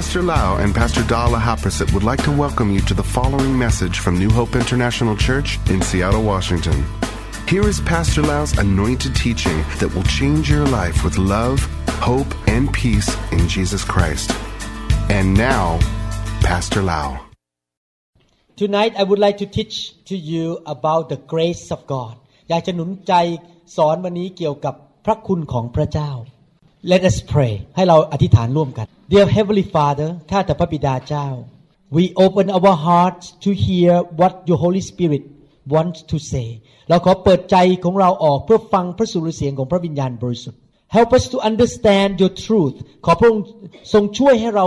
Pastor Lau and Pastor Dala Haprasit would like to welcome you to the following message from New Hope International Church in Seattle, Washington. Here is Pastor Lau's anointed teaching that will change your life with love, hope, and peace in Jesus Christ. And now, Pastor Lau. Tonight I would like to teach to you about the grace of God อยากจะหนุนใจสอนวันนี้เกี่ยวกับพระคุณของพระเจ้า Let us pray ให้เราอธิษฐานร่วมกัน Dear Heavenly Father ข้าแต่พระบิดาเจ้า We open our hearts to hear what your Holy Spirit wants to say เราขอเปิดใจของเราออกเพื่อฟังพระสุรเสียงของพระวิญญาณบริสุทธิ์ Help us to understand your truth ขอพระองค์ทรงช่วยให้เรา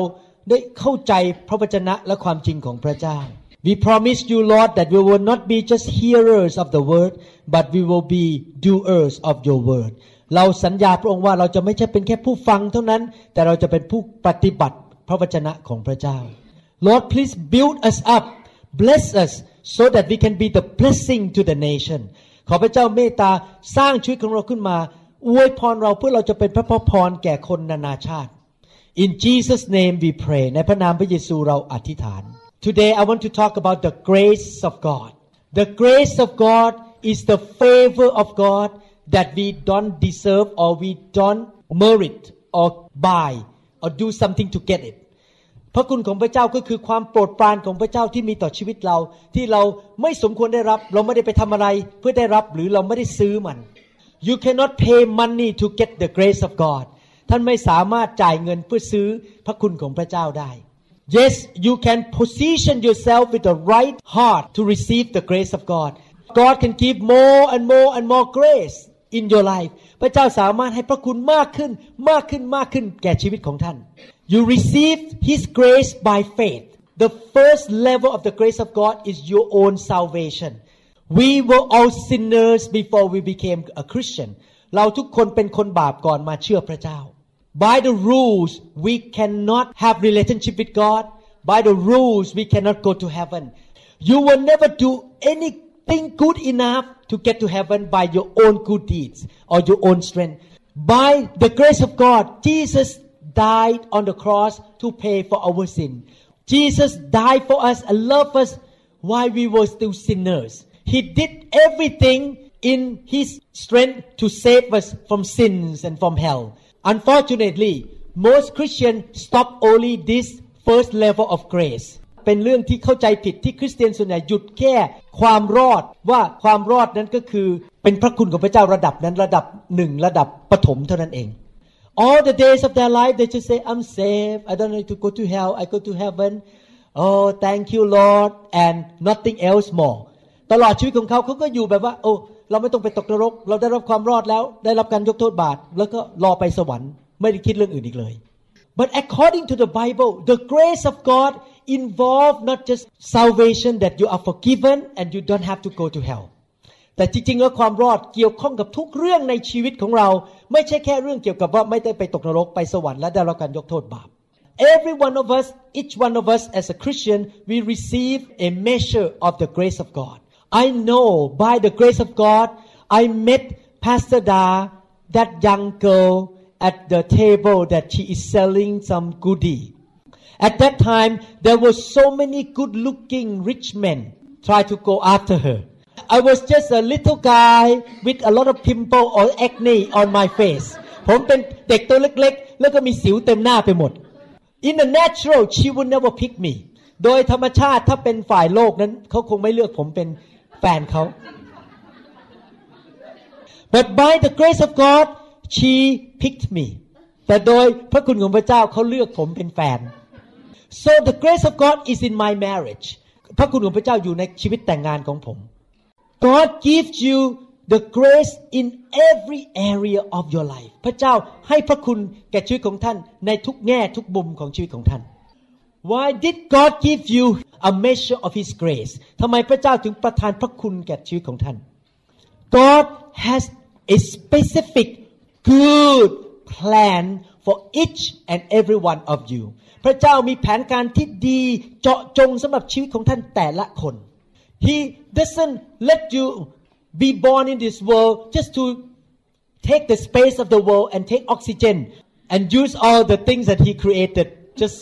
ได้เข้าใจพระวจนะและความจริงของพระเจ้า We promise you Lord that we will not be just hearers of the word but we will be doers of your word เราสัญญาพระองค์ว่าเราจะไม่ใช่เป็นแค่ผู้ฟังเท่านั้น แต่เราจะเป็นผู้ปฏิบัติพระวจนะของพระเจ้า Lord please build us up bless us so that we can be the blessing to the nation ขอพระเจ้าเมตตาสร้างชีวิตของเราขึ้นมา อวยพรเราเพื่อเราจะเป็นพระพรแก่คนนานาชาติ In Jesus name we pray ในพระนามพระเยซูเราอธิษฐาน Today I want to talk about the grace of God The grace of God is the favor of God that we don't deserve or we don't merit or buy or do something to get it พระคุณของพระเจ้าก็คือความโปรดปรานของพระเจ้าที่มีต่อชีวิตเรา ที่เราไม่สมควรได้รับ เราไม่ได้ไปทำอะไรเพื่อได้รับหรือเราไม่ได้ซื้อมัน you cannot pay money to get the grace of God ท่านไม่สามารถจ่ายเงินเพื่อซื้อพระคุณของพระเจ้าได้ yes you can position yourself with the right heart to receive the grace of God God can give more and more and more grace in your life พระเจ้าสามารถให้พระคุณมากขึ้นมากขึ้นมากขึ้นแก่ชีวิตของท่าน you receive His grace by faith the first level of the grace of God is your own salvation we were all sinners before we became a Christian เราทุกคนเป็นคนบาปก่อนมาเชื่อพระเจ้า by the rules we cannot have relationship with God by the rules we cannot go to heaven you will never do anything good enough to get to heaven by your own good deeds or your own strength. By the grace of God Jesus died on the cross to pay for our sin. Jesus died for us and loved us while we were still sinners. He did everything in his strength to save us from sins and from hell. Unfortunately, most Christians stop only this first level of grace. เป็นเรื่องที่เข้าใจผิดที่คริสเตียนส่วนใหญ่หยุดแค่ความรอดว่าความรอดนั้นก็คือเป็นพระคุณของพระเจ้าระดับนั้นระดับหนึ่งระดับปฐมเท่านั้นเอง All the days of their life they just say I'm saved I don't need to go to hell I go to heaven Oh thank you Lord and nothing else more ตลอดชีวิตของเขาเขาก็อยู่แบบว่า โอ้เราไม่ต้องไปตกนรก เราได้รับความรอดแล้ว ได้รับการยกโทษบาปแล้วก็รอไปสวรรค์ ไม่ได้คิดเรื่องอื่นอีกเลย but according to the Bible the grace of God involve not just salvation that you are forgiven and you don't have to go to hell แต่จริงๆแล้วความรอดเกี่ยวข้องกับทุกเรื่องในชีวิตของเรา ไม่ใช่แค่เรื่องเกี่ยวกับว่าไม่ได้ไปตกนรกไปสวรรค์และได้รับการยกโทษบาป Every one of us each one of us as a Christian we receive a measure of the grace of God I know by the grace of God I met Pastor Da that young girl at the table that she is selling some goodie at that time there were so many good looking rich men try to go after her I was just a little guy with a lot of pimple or acne on my face ผมเป็นเด็กตัวเล็กๆ แล้วก็มีสิวเต็มหน้าไปหมด In the natural she would never pick me โดยธรรมชาติถ้าเป็นฝ่ายโลกนั้นเขาคงไม่เลือกผมเป็นแฟนเขา But by the grace of God she picked me แต่โดยพระคุณของพระเจ้าเขาเลือกผมเป็นแฟน so the grace of God is in my marriage พระคุณของพระเจ้าอยู่ในชีวิตแต่งงานของผม God gives you the grace in every area of your life พระเจ้าให้พระคุณแก่ชีวิตของท่านในทุกแง่ทุกมุมของชีวิตของท่าน Why did God give you a measure of His grace ทำไมพระเจ้าถึงประทานพระคุณแก่ชีวิตของท่าน God has a specific good plan for each and every one of you พระเจ้ามีแผนการที่ดีเจาะจงสำหรับชีวิตของท่านแต่ละคน He doesn't let you be born in this world just to take the space of the world and take oxygen and use all the things that He created just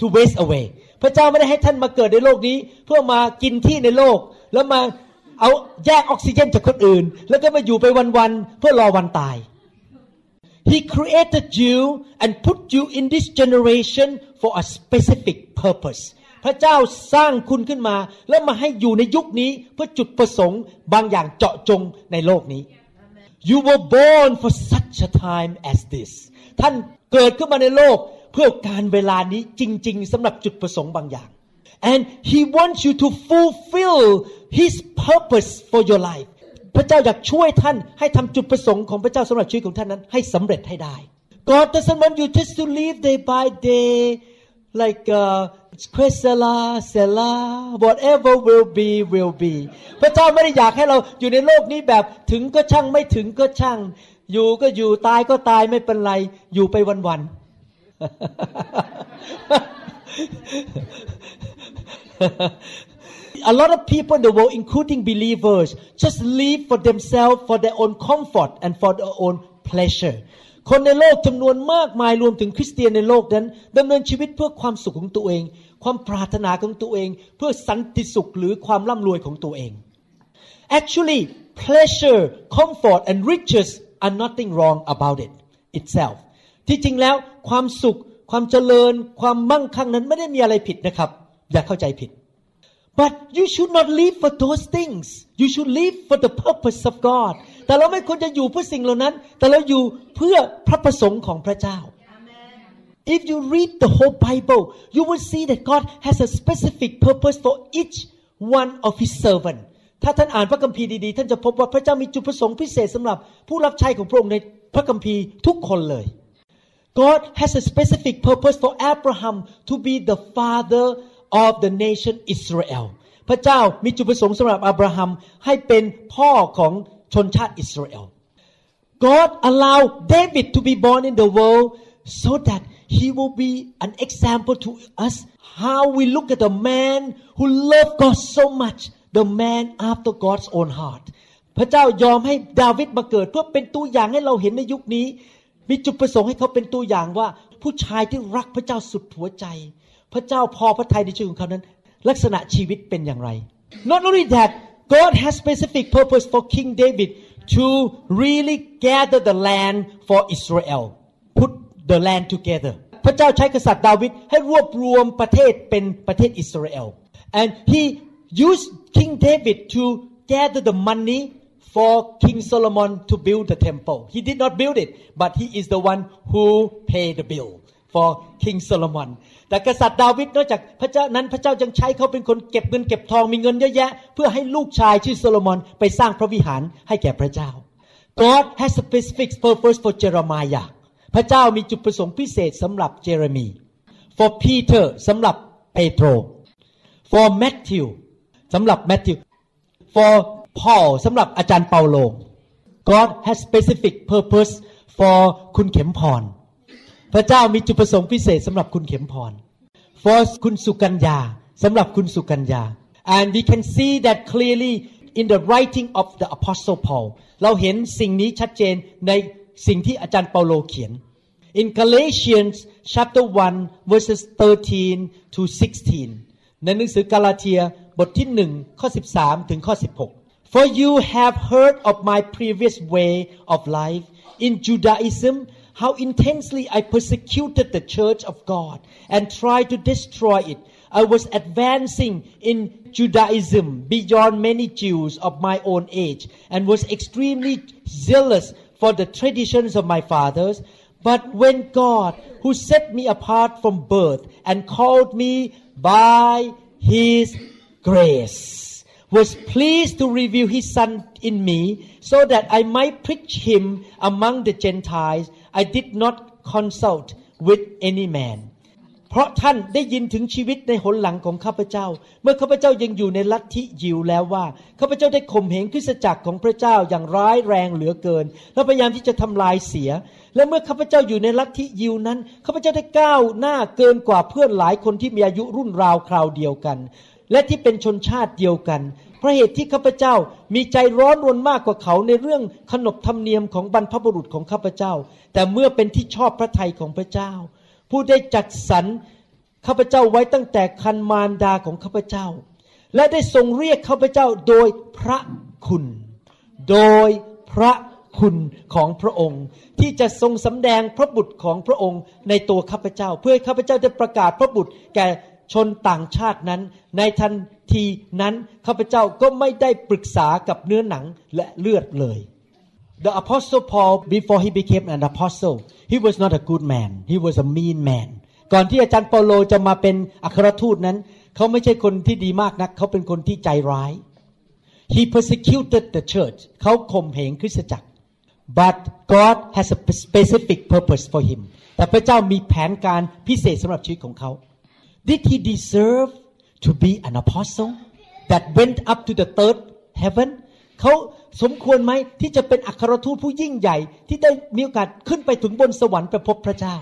to waste away พระเจ้าไม่ได้ให้ท่านมาเกิดในโลกนี้ เพื่อมากินที่ในโลก แล้วมาเอาแยกออกซิเจนจากคนอื่น แล้วก็มาอยู่ไปวันๆเพื่อรอวันตาย He created you and put you in this generation for a specific purpose พระเจ้าสร้างคุณขึ้นมา แล้วมาให้อยู่ในยุคนี้เพื่อจุดประสงค์บางอย่างเจาะจงในโลกนี้ You were born for such a time as this ท่านเกิดขึ้นมาในโลกเพื่อการเวลานี้จริง ๆสำหรับจุดประสงค์บางอย่าง and he wants you to fulfill his purpose for your life พระเจ้าอยากช่วยท่านให้ทำจุดประสงค์ของพระเจ้าสำหรับชีวิตของท่านนั้น ให้สำเร็จให้ได้ God doesn't want you just to live day by day like uh, quesela sela whatever will be will be พระเจ้าไม่ได้อยากให้เราอยู่ในโลกนี้แบบถึงก็ช่างไม่ถึงก็ช่าง อยู่ก็อยู่ตายก็ตายไม่เป็นไร อยู่ไปวันๆ A lot of people in the world, including believers, just live for themselves, for their own comfort and for their own pleasure. คนในโลกจำนวนมากมายรวมถึงคริสเตียนในโลกนั้นดำเนินชีวิตเพื่อความสุขของตัวเอง ความปรารถนาของตัวเอง เพื่อสันติสุขหรือความร่ำรวยของตัวเอง Actually pleasure comfort and riches are nothing wrong about it itself ที่จริงแล้วความสุข ความเจริญ ความมั่งคั่งนั้นไม่ได้มีอะไรผิดนะครับ อย่าเข้าใจผิด but you should not live for those things you should live for the purpose of God แต่เราไม่ควรจะอยู่เพื่อสิ่งเหล่านั้น แต่เราอยู่เพื่อพระประสงค์ของพระเจ้า If you read the whole Bible you will see that God has a specific purpose for each one of His servant ถ้าท่านอ่านพระคัมภีร์ดีๆ ท่านจะพบว่าพระเจ้ามีจุดประสงค์พิเศษสำหรับผู้รับใช้ของพระองค์ในพระคัมภีร์ทุกคนเลย God has a specific purpose for Abraham to be the father of the nation Israel พระเจ้ามีจุดประสงค์สำหรับอับราฮัมให้เป็นพ่อของชนชาติอิสราเอล God allowed David to be born in the world so that he will be an example to us how we look at the man who loved God so much the man after God's own heart พระเจ้ายอมให้ดาวิดมาเกิดเพื่อเป็นตัวอย่างให้เราเห็นในยุคนี้ มีจุดประสงค์ให้เขาเป็นตัวอย่างว่า ผู้ชายที่รักพระเจ้าสุดหัวใจ พระเจ้าพอพระทัยในชีวิตของเขานั้น ลักษณะชีวิตเป็นอย่างไร Not only that God has specific purpose for King David to really gather the land for Israel put the land together พระเจ้าใช้กษัตริย์ดาวิดให้รวบรวมประเทศเป็นประเทศอิสราเอล and he used King David to gather the money for King Solomon to build the temple. He did not build it, but he is the one who paid the bill for King Solomon. แต่กษัตริย์ดาวิดนอกจากพระเจ้านั้นพระเจ้ายังใช้เขาเป็นคนเก็บเงินเก็บทองมีเงินเยอะแยะ เพื่อให้ลูกชายชื่อโซโลมอนไปสร้างพระวิหารให้แก่พระเจ้า God has specific purpose for Jeremiah พระเจ้ามีจุดประสงค์พิเศษสำหรับเจเรมี for Peter สำหรับเปโตร for Matthew สำหรับ Matthew for Paul สำหรับอาจารย์เปาโล God has specific purpose for คุณเข็มพร พระเจ้ามีจุดประสงค์พิเศษสำหรับคุณเข็มพร for คุณสุกัญญาสำหรับคุณสุกัญญา and we can see that clearly in the writing of the apostle Paul เราเห็นสิ่งนี้ชัดเจนในสิ่งที่อาจารย์เปาโลเขียน in Galatians chapter 1 verses 13 to 16 ในหนังสือกาลาเทียบทที่1ข้อ13 ถึงข้อ 16 For you have heard of my previous way of life in Judaism, how intensely I persecuted the church of God and tried to destroy it. I was advancing in Judaism beyond many Jews of my own age and was extremely zealous for the traditions of my fathers. But when God, who set me apart from birth and called me by his grace, was pleased to reveal his son in me so that I might preach him among the Gentiles. I did not consult with any man. เพราะท่านได้ยินถึงชีวิตในหนหลังของข้าพเจ้า เมื่อข้าพเจ้ายังอยู่ในลัทธิยิวแล้วว่าข้าพเจ้าได้ข่มเหงคริสตจักรของพระเจ้าอย่างร้ายแรงเหลือเกิน และพยายามที่จะทำลายเสีย และเมื่อข้าพเจ้าอยู่ในลัทธิยิวนั้นข้าพเจ้าได้ก้าวหน้าเกินกว่าเพื่อนหลายคนที่มีอายุรุ่นราวคราวเดียวกัน และที่เป็นชนชาติเดียวกัน เพราะเหตุที่ข้าพเจ้ามีใจร้อนรนมากกว่าเขาในเรื่องขนบธรรมเนียมของบรรพบุรุษของข้าพเจ้า แต่เมื่อเป็นที่ชอบพระทัยของพระเจ้า ผู้ได้จัดสรรข้าพเจ้าไว้ตั้งแต่คันมารดาของข้าพเจ้า และได้ทรงเรียกข้าพเจ้าโดยพระคุณ โดยพระคุณของพระองค์ ที่จะทรงสำแดงพระบุตรของพระองค์ในตัวข้าพเจ้า เพื่อข้าพเจ้าจะประกาศพระบุตรแก่ ชนต่างชาตินั้น ในทันทีนั้นข้าพเจ้าก็ไม่ได้ปรึกษากับเนื้อหนังและเลือดเลย The apostle Paul before he became an apostle he was not a good man he was a mean man ก่อนที่อาจารย์เปาโลจะมาเป็นอัครทูตนั้น เขาไม่ใช่คนที่ดีมากนัก เขาเป็นคนที่ใจร้าย he persecuted the church เขาข่มเหงคริสตจักร but God has a specific purpose for him แต่พระเจ้ามีแผนการพิเศษสำหรับชีวิตของเขา did he deserve to be an apostle that went up to the third heaven เขาสมควรไหมที่จะเป็นอัครทูตผู้ยิ่งใหญ่ ที่ได้มีโอกาสขึ้นไปถึงบนสวรรค์ไปพบพระเจ้า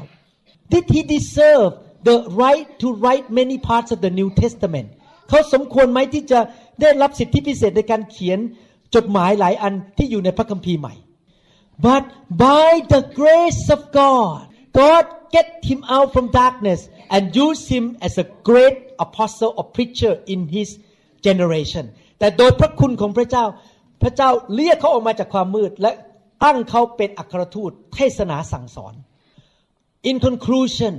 Did he deserve the right to write many parts of the New Testament เขาสมควรไหมที่จะได้รับสิทธิพิเศษในการเขียนจดหมายหลายอันที่อยู่ในพระคัมภีร์ใหม่ but by the grace of God God get him out from darkness and use him as a great apostle or preacher in his generation แต่โดยพระคุณของพระเจ้า พระเจ้าเรียกเขาออกมาจากความมืด และตั้งเขาเป็นอัครทูตเทศนาสั่งสอน In conclusion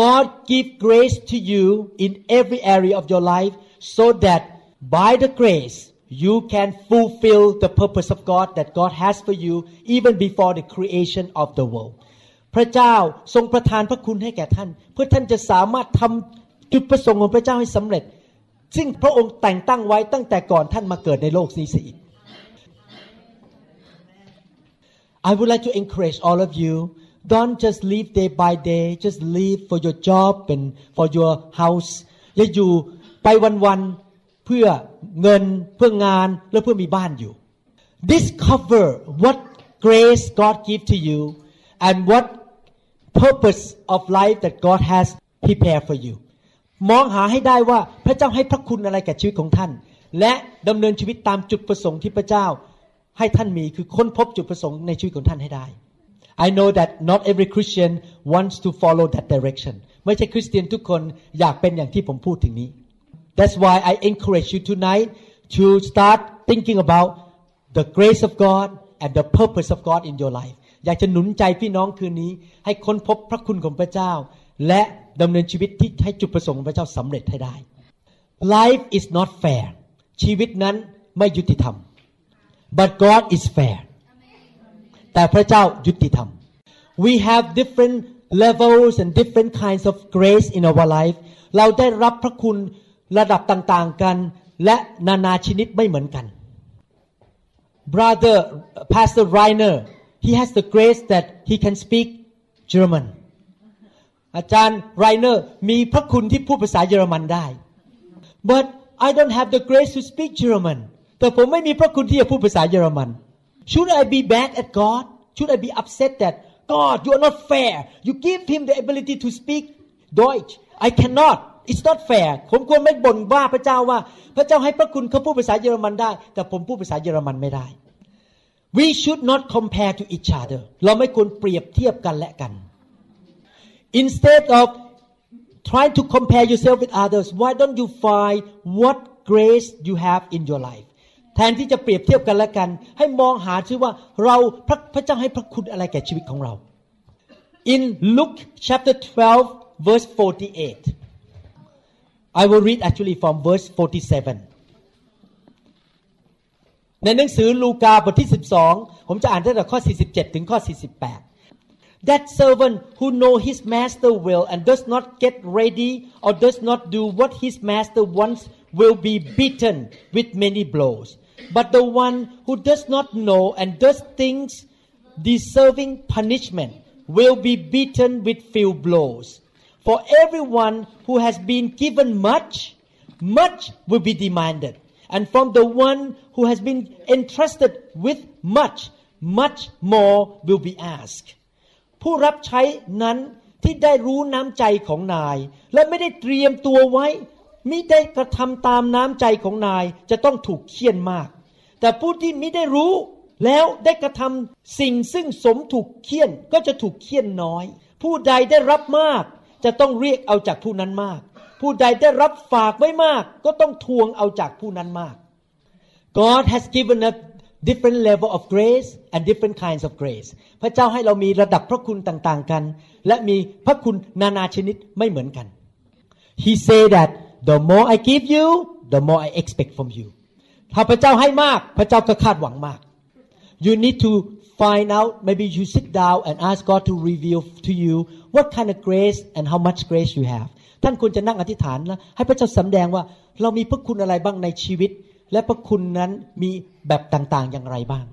God give grace to you in every area of your life so that by the grace you can fulfill the purpose of God that God has for you even before the creation of the world พระเจ้าทรงประทานพระคุณให้แก่ท่าน เพื่อท่านจะสามารถทำจุดประสงค์ของพระเจ้าให้สำเร็จ ซึ่งพระองค์แต่งตั้งไว้ตั้งแต่ก่อนท่านมาเกิดในโลกนี้สิ I would like to encourage all of you don't just live day by day just live for your job and for your house อย่าอยู่ไปวันๆเพื่อเงินเพื่องานและเพื่อมีบ้านอยู่ discover what grace God give to you and what purpose of life that God has prepared for you มองหาให้ได้ว่าพระเจ้าให้พระคุณอะไรแก่ชีวิตของท่าน และดำเนินชีวิตตามจุดประสงค์ที่พระเจ้าให้ท่านมีคือค้นพบจุดประสงค์ในชีวิตของท่านให้ได้ I know that not every Christian wants to follow that direction ไม่ใช่คริสเตียนทุกคนอยากเป็นอย่างที่ผมพูดถึงนี้ That's why I encourage you tonight to start thinking about the grace of God and the purpose of God in your life อยากจะหนุนใจพี่น้องคืนนี้ ให้ค้นพบพระคุณของพระเจ้า และดำเนินชีวิตที่ให้จุดประสงค์ของพระเจ้าสำเร็จให้ได้ Life is not fair ชีวิตนั้นไม่ยุติธรรม but God is fair แต่พระเจ้ายุติธรรม we have different levels and different kinds of grace in our life เราได้รับพระคุณระดับต่างๆกัน และนานาชนิดไม่เหมือนกัน brother pastor Reiner he has the grace that he can speak German อาจารย์ไรเนอร์มีพระคุณที่พูดภาษาเยอรมันได้ but I don't have the grace to speak German แต่ผมไม่มีพระคุณที่จะพูดภาษาเยอรมัน should I be bad at God should I be upset that God you are not fair you give him the ability to speak Deutsch I cannot it's not fair ผมควรไม่บ่นว่าพระเจ้าว่า พระเจ้าให้พระคุณเขาพูดภาษาเยอรมันได้ แต่ผมพูดภาษาเยอรมันไม่ได้ we should not compare to each other เราไม่ควรเปรียบเทียบกันและกัน instead of trying to compare yourself with others why don't you find what grace you have in your life แทนที่จะเปรียบเทียบกันและกัน ให้มองหาชื่อว่าเราพระพระเจ้าให้พระคุณอะไรแก่ชีวิตของเรา in Luke chapter 12 verse 48 I will read actually from verse 47 ในหนังสือลูกาบทที่ 12 ผมจะอ่านตั้งแต่ข้อ 47 ถึงข้อ 48 That servant who know his master will and does not get ready or does not do what his master wants will be beaten with many blows. But the one who does not know and does things deserving punishment will be beaten with few blows. For everyone who has been given much, much will be demanded. And from the one who has been entrusted with much, much more will be asked. ผู้รับใช้นั้นที่ได้รู้น้ำใจของนาย และไม่ได้เตรียมตัวไว้มิได้กระทำตามน้ำใจของนายจะต้องถูกเคี่ยนมาก แต่ผู้ที่มิได้รู้แล้วได้กระทำสิ่งซึ่งสมถูกเคี่ยนก็จะถูกเคี่ยนน้อย ผู้ใดได้รับมากจะต้องเรียกเอาจากผู้นั้นมาก ผู้ใดได้รับฝากไว้มาก ก็ต้องทวงเอาจากผู้นั้นมาก God has given us different level of grace and different kinds of grace พระเจ้าให้เรามีระดับพระคุณต่างๆกัน และมีพระคุณนานาชนิดไม่เหมือนกัน He say that the more I give you the more I expect from you ถ้าพระเจ้าให้มาก พระเจ้าก็คาดหวังมาก You need to find out maybe you sit down and ask God to reveal to you what kind of grace and how much grace you have ท่านควรจะนั่งอธิษฐานแล้วให้พระเจ้าสำแดงว่า เรามีพระคุณอะไรบ้างในชีวิต และพระคุณนั้นมีแบบต่างๆอย่างไรบ้าง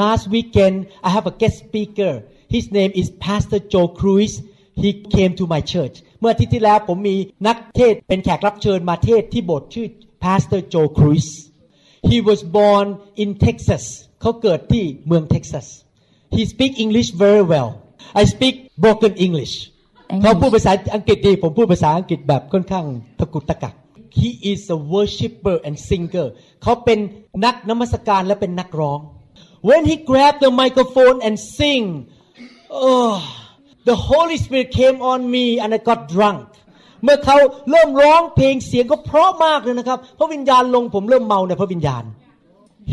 Last weekend I have a guest speaker his name is Pastor Joe Cruz he came to my church เมื่ออาทิตย์ที่แล้วผมมีนักเทศเป็นแขกรับเชิญมาเทศที่โบสถ์ชื่อ Pastor Joe Cruz he was born in Texas เขาเกิดที่เมืองเท็กซัส he speak English very well I speak broken English เขาพูดภาษาอังกฤษดีผมพูดภาษาอังกฤษแบบค่อนข้างตะกุกตะกัก he is a worshipper and singer เขาเป็นนักนมัสการและเป็นนักร้อง when he grabbed the microphone and sing oh the Holy Spirit came on me and I got drunk เมื่อเขาเริ่มร้องเพลงเสียงก็เพราะมากเลยนะครับ พระวิญญาณลงผมเริ่มเมาในพระวิญญาณ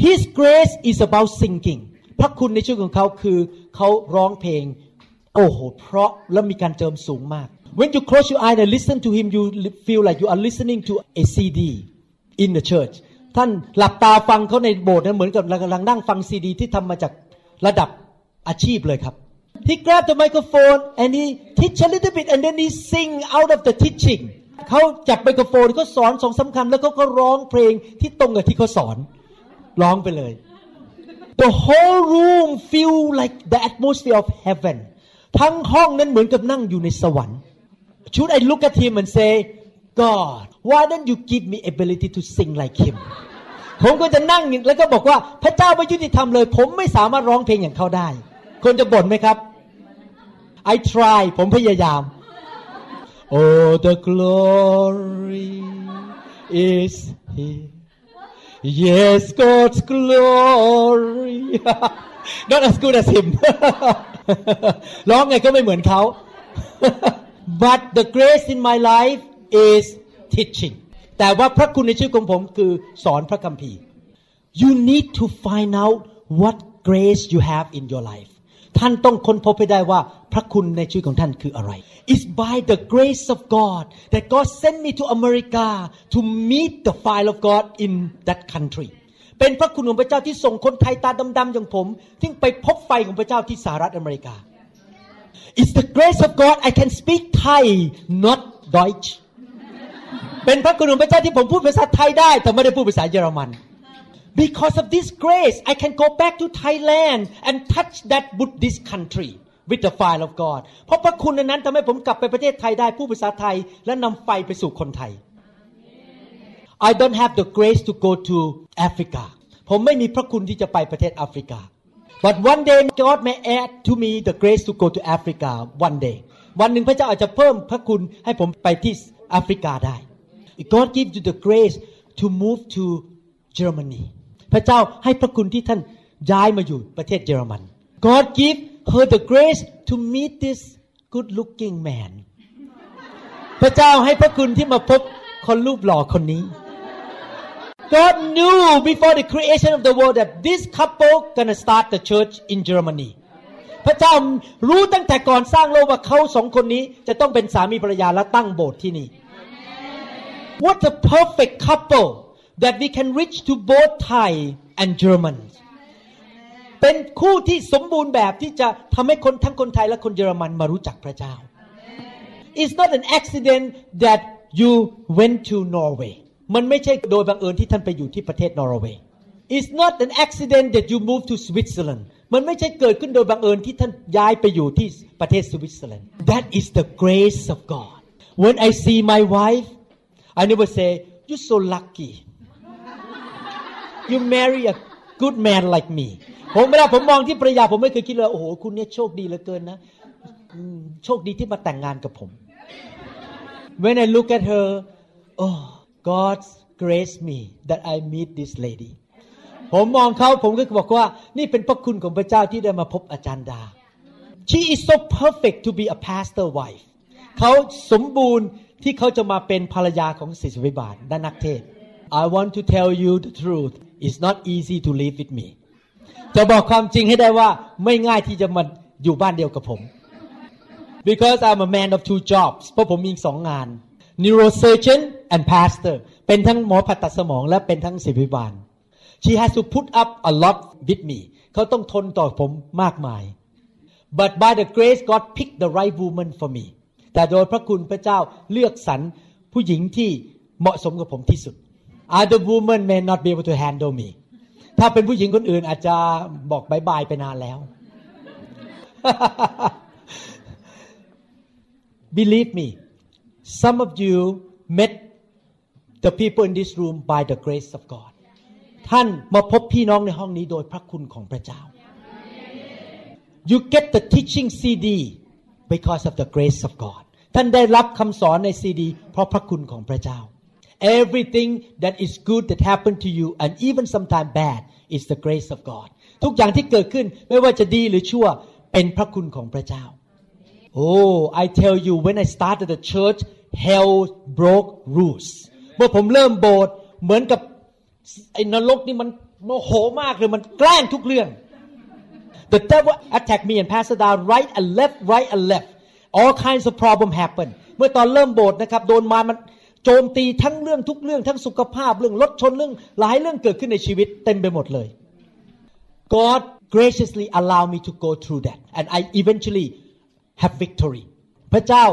His grace is about singing พระคุณในชีวิตของเขาคือเขาร้องเพลง โอ้โหเพราะและมีการเจิมสูงมาก When you close your eyes and listen to him you feel like you are listening to a CD in the church ท่านหลับตาฟังเขาในโบสถ์นั้นเหมือนกับกำลังนั่งฟังซีดี ที่ทำมาจากระดับอาชีพเลยครับ He grabbed the microphone and he teach a little bit and then he sing out of the teaching เขาจับไมโครโฟนเขาสอนสองสาคำแล้วเขาก็ร้องเพลงที่ตรงกับที่เขาสอนร้องไปเลย The whole room feel like the atmosphere of heaven ทั้งห้องนั้นเหมือนกับนั่งอยู่ในสวรรค์ Should I look at him and say God why don't you give me ability to sing like him ผมก็จะนั่งแล้วก็บอกว่าพระเจ้าไม่ยุติธรรมเลย ผมไม่สามารถร้องเพลงอย่างเขาได้ คนจะบ่นไหมครับ I try ผมพยายาม Oh the glory is here Yes God's glory not as good as him ร้องไงก็ไม่เหมือนเขา but the grace in my life is teaching แต่ว่าพระคุณในชีวิตของผมคือสอนพระคัมภีร์ you need to find out what grace you have in your life ท่านต้องค้นพบให้ได้ว่าพระคุณในชีวิตของท่านคืออะไร It's by the grace of God that God sent me to America to meet the fire of God in that country เป็นพระคุณของพระเจ้าที่ส่งคนไทยตาดำๆอย่างผมที่ไปพบไฟของพระเจ้าที่สหรัฐอเมริกา It's the grace of God I can speak Thai not Deutsch เป็นพระคุณของพระเจ้าที่ผมพูดภาษาไทยได้ แต่ไม่ได้พูดภาษาเยอรมัน Because of this grace I can go back to Thailand and touch that Buddhist country with the fire of God เพราะพระคุณนั้นทำให้ผมกลับไปประเทศไทยได้พูดภาษาไทย และนำไฟไปสู่คนไทย I don't have the grace to go to Africa ผมไม่มีพระคุณที่จะไปประเทศแอฟริกา but one day God may add to me the grace to go to Africa one day วันหนึ่งพระเจ้าอาจจะเพิ่มพระคุณให้ผมไปที่แอฟริกาได้ God give you the grace to move to Germany พระเจ้าให้พระคุณที่ท่านย้ายมาอยู่ประเทศเยอรมัน God give her the grace to meet this good looking man พระเจ้าให้พระคุณที่มาพบคนรูปหล่อคนนี้ God knew before the creation of the world that this couple gonna start the church in Germany พระเจ้ารู้ตั้งแต่ก่อนสร้างโลกว่าเขาสองคนนี้จะต้องเป็นสามีภรรยาและตั้งโบสถ์ที่นี่ What a perfect couple that we can reach to both Thai and German เป็นคู่ที่สมบูรณ์แบบที่จะทำให้คนทั้งคนไทยและคนเยอรมันมารู้จักพระเจ้า It's not an accident that you went to Norway มันไม่ใช่โดยบังเอิญที่ท่านไปอยู่ที่ประเทศนอร์เวย์ It's not an accident that you moved to Switzerland มันไม่ใช่เกิดขึ้นโดยบังเอิญที่ท่านย้ายไปอยู่ที่ประเทศสวิตเซอร์แลนด์ That is the grace of God When I see my wife I never say you're so lucky you marry a good man like me ผมเวลาผมมองที่ภรรยาผมไม่เคยคิดเลย โอ้โห คุณเนี่ยโชคดีเหลือเกินนะ โชคดีที่มาแต่งงานกับผม When I look at her oh God's grace me that I meet this lady ผมมองเขาผมก็บอกว่านี่เป็นพระคุณของพระเจ้าที่ได้มาพบอาจารย์ดา She is so perfect to be a pastor wife เขาสมบูรณ์ที่เขาจะมาเป็นภรรยาของศิษย์วิบาลด้านนักเทศ I want to tell you the truth it's not easy to live with me จะบอกความจริงให้ได้ว่าไม่ง่ายที่จะมาอยู่บ้านเดียวกับผม because I'm a man of two jobs เพราะผมมีสองงาน neurosurgeon and pastor เป็นทั้งหมอผ่าตัดสมองและเป็นทั้งศิษย์วิบาล she has to put up a lot with me เขาต้องทนต่อผมมากมาย but by the grace God picked the right woman for me แต่โดยพระคุณพระเจ้าเลือกสรรผู้หญิงที่เหมาะสมกับผมที่สุด other woman may not be able to handle me ถ้าเป็นผู้หญิงคนอื่นอาจจะบอกบายบายไปนานแล้ว Believe me some of you met the people in this room by the grace of God ท่านมาพบพี่น้องในห้องนี้โดยพระคุณของพระเจ้า You get the teaching CD because of the grace of God ท่านได้รับคำสอนในซีดี เพราะพระคุณของพระเจ้า Everything that is good that happened to you and even sometimes bad is the grace of God ทุกอย่างที่เกิดขึ้นไม่ว่าจะดีหรือชั่วเป็นพระคุณของพระเจ้า Oh I tell you when I started the church hell broke rules เมื่อผมเริ่มโบสถ์เหมือนกับไอ้นรกนี่มันโมโหมากเลยมันแกล้งทุกเรื่อง The devil attacked me and passed down right and left right and left all kinds of problem happen เมื่อตอนเริ่มโบสถ์นะครับโดนมามันโจมตีทั้งเรื่องทุกเรื่องทั้งสุขภาพเรื่องรถชนเรื่องหลายเรื่องเกิดขึ้นในชีวิตเต็มไปหมดเลย God graciously allowed me to go through that and I eventually have victory พระเจ้า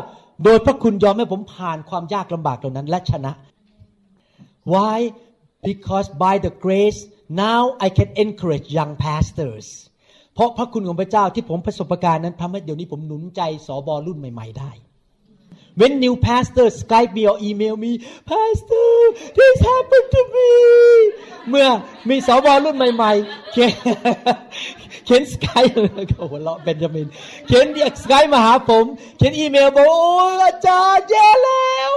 โดยพระคุณยอมให้ผมผ่านความยากลำบากเหล่านั้นและชนะ Why because by the grace now I can encourage young pastors เพราะพระคุณของพระเจ้าที่ผมประสบการณ์นั้นทำให้เดี๋ยวนี้ผมหนุนใจสอบอรุ่นใหม่ ๆ ได้ When new pastors Skype me or email me Pastor this happened to me เมื่อมีสอบอรุ่นใหม่ ๆ เเขียนสกายเขาหัวเราะเบนจามิน เขียนเด็กสกายมาหาผม เขียนอีเมลบอกโอ้อาจารย์แย่แล้ว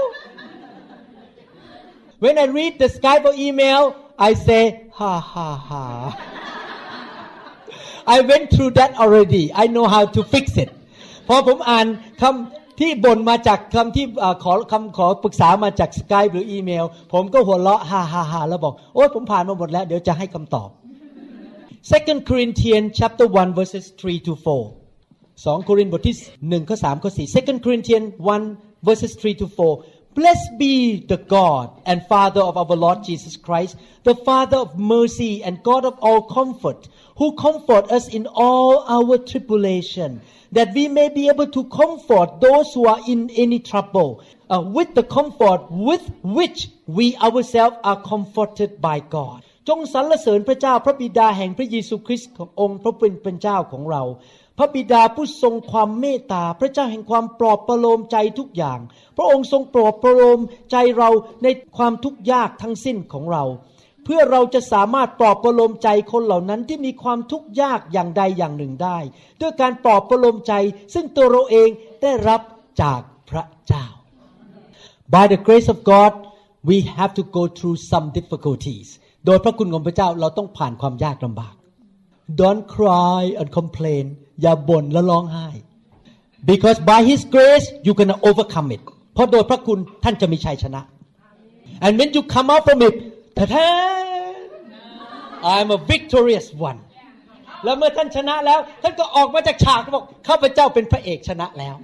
When I read the Skype or email I say ha ha ha I went through that already I know how to fix it พอผมอ่านคำที่บ่นมาจากคำที่ขอคำขอปรึกษามาจากสกายหรืออีเมล ผมก็หัวเราะฮ่าฮ่าฮ่าแล้วบอก โอ้ยผมผ่านมาหมดแล้ว เดี๋ยวจะให้คำตอบ Second Corinthians chapter 1 verses 3 to 4 2โครินธ์บทที่1ข้อ3ข้อ4 Second Corinthians 1 verses 3 to 4 Blessed be the God and Father of our Lord Jesus Christ, the Father of mercy and God of all comfort, who comfort us in all our tribulation, that we may be able to comfort those who are in any trouble, uh, with the comfort with which we ourselves are comforted by God. จงสรรเสริญพระเจ้าพระบิดาแห่งพระเยซูคริสต์ขององค์พระเป็นเป็นเจ้าของเรา พระบิดาผู้ทรงความเมตตาพระเจ้าแห่งความปลอบประโลมใจทุกอย่าง พระองค์ทรงปลอบประโลมใจเราในความทุกข์ยากทั้งสิ้นของเรา เพื่อเราจะสามารถปลอบประโลมใจคนเหล่านั้นที่มีความทุกข์ยากอย่างใดอย่างหนึ่งได้ ด้วยการปลอบประโลมใจซึ่งตัวเราเองได้รับจากพระเจ้า By the grace of God we have to go through some difficulties โดยพระคุณของพระเจ้าเราต้องผ่านความยากลำบาก Don't cry and complain อย่าบ่นและร้องไห้ because by His grace you can overcome it เพราะโดยพระคุณท่านจะมีชัยชนะ and when you come out from it ท่ I'm a victorious one แล้วเมื่อท่านชนะแล้ว ท่านก็ออกมาจากฉากบอกข้าพเจ้าเป็นพระเอกชนะแล้ว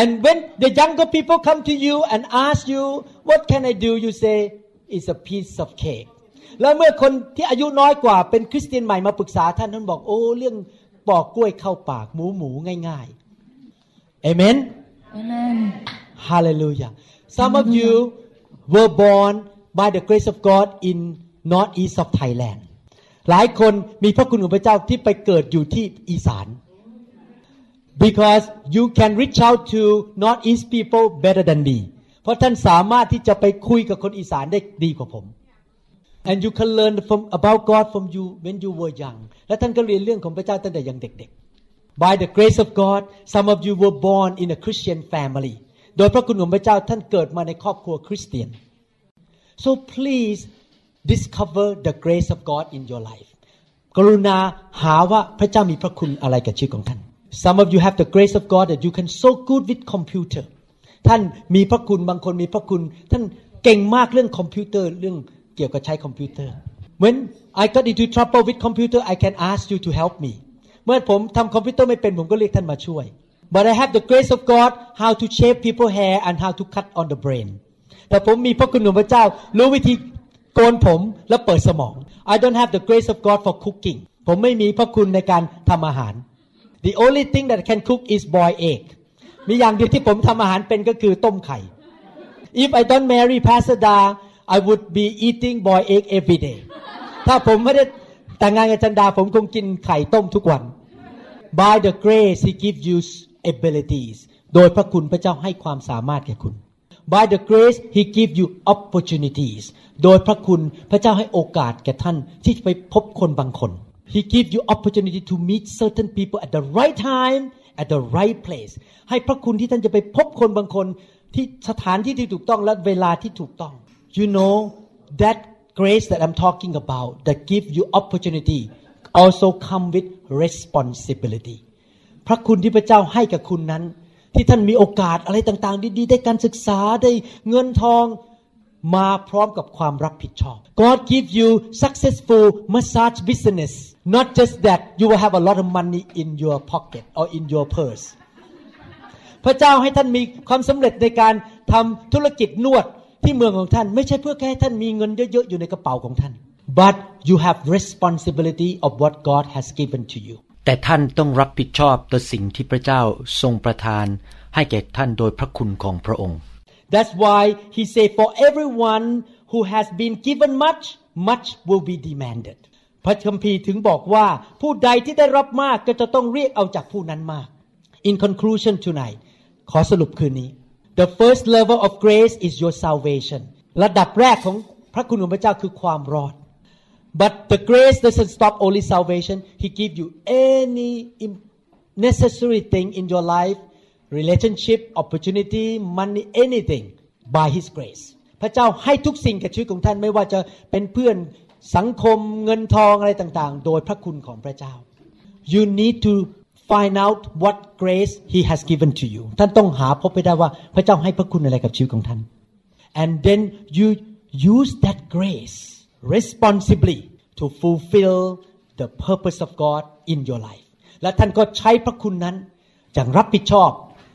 and when the younger people come to you and ask you what can I do you say it's a piece of cake แล้วเมื่อคนที่อายุน้อยกว่าเป็นคริสเตียนใหม่มาปรึกษาท่านท่านบอกโอ้เรื่องปอกกล้วยเข้าปากหมูหมูง่ายๆเอเมน Amen. Hallelujah some of you were born by the grace of God in northeast of Thailand หลายคนมีพระคุณของพระเจ้าที่ไปเกิดอยู่ที่อีสาน because you can reach out to northeast people better than me เพราะท่านสามารถที่จะไปคุยกับคนอีสานได้ดีกว่าผม and you can learn from about God from you when you were young และท่านก็เรียนเรื่องของพระเจ้าตั้งแต่ยังเด็กๆ by the grace of God some of you were born in a Christian family โดยพระคุณของพระเจ้าท่านเกิดมาในครอบครัวคริสเตียน so please discover the grace of God in your life กรุณาหาว่าพระเจ้ามีพระคุณอะไรกับชีวิตของท่าน some of you have the grace of God that you can so good with computer ท่านมีพระคุณบางคนมีพระคุณ ท่านเก่งมากเรื่องคอมพิวเตอร์เรื่องเกี่ยวกับใช้คอมพิวเตอร์ When I got into trouble with computer I can ask you to help me เมื่อผมทำคอมพิวเตอร์ไม่เป็นผมก็เรียกท่านมาช่วย but I have the grace of God how to shave people hair and how to cut on the brain แต่ผมมีพระคุณของพระเจ้า รู้วิธีโกนผมและเปิดสมอง I don't have the grace of God for cooking ผมไม่มีพระคุณในการทำอาหาร The only thing that I can cook is boil egg มีอย่างเดียวที่ผมทำอาหารเป็นก็คือต้มไข่ If I don't marry Pastor Da I would be eating boiled egg every day ถ้าผมไม่ได้แต่งงานกับจันดาผมคงกินไข่ต้มทุกวัน By the grace He gives you abilities โดยพระคุณพระเจ้าให้ความสามารถแก่คุณ By the grace He gives you opportunities โดยพระคุณพระเจ้าให้โอกาสแก่ท่านที่จะไปพบคนบางคน He gives you opportunity to meet certain people at the right time at the right place ให้พระคุณที่ท่านจะไปพบคนบางคนที่สถานที่ที่ถูกต้องและเวลาที่ถูกต้อง You know that grace that I'm talking about that give you opportunity also come with responsibility พระคุณที่พระเจ้าให้กับคุณนั้น ที่ท่านมีโอกาสอะไรต่างๆ ดีๆ ได้การศึกษาได้เงินทอง มาพร้อมกับความรับผิดชอบ God give you successful massage business not just that you will have a lot of money in your pocket or in your purse พระเจ้าให้ท่านมีความสำเร็จในการทำธุรกิจนวดที่เมืองของท่าน ไม่ใช่เพื่อแค่ให้ท่านมีเงินเยอะๆอยู่ในกระเป๋าของท่าน but you have responsibility of what God has given to you แต่ท่านต้องรับผิดชอบต่อสิ่งที่พระเจ้าทรงประทาน ให้แก่ท่านโดยพระคุณของพระองค์ That's why he said for everyone who has been given much much will be demanded พระคัมภีร์ถึงบอกว่าผู้ใดที่ได้รับมากก็จะต้องเรียกเอาจากผู้นั้นมาก In conclusion tonight ขอสรุปคืนนี้ The first level of grace is your salvation ระดับแรกของพระคุณของพระเจ้าคือความรอด But the grace doesn't stop only salvation. He gives you any necessary thing in your life, relationship, opportunity, money, anything by His grace. พระเจ้าให้ทุกสิ่งกับชีวิตของท่านไม่ว่าจะเป็นเพื่อนสังคมเงินทองอะไรต่างๆ โดยพระคุณของพระเจ้า You need to find out what grace He has given to you ท่านต้องหาพบไปได้ว่าพระเจ้าให้พระคุณอะไรกับชีวิตของท่าน and then you use that grace responsibly to fulfill the purpose of God in your life และท่านก็ใช้พระคุณนั้นอย่างรับผิดชอบ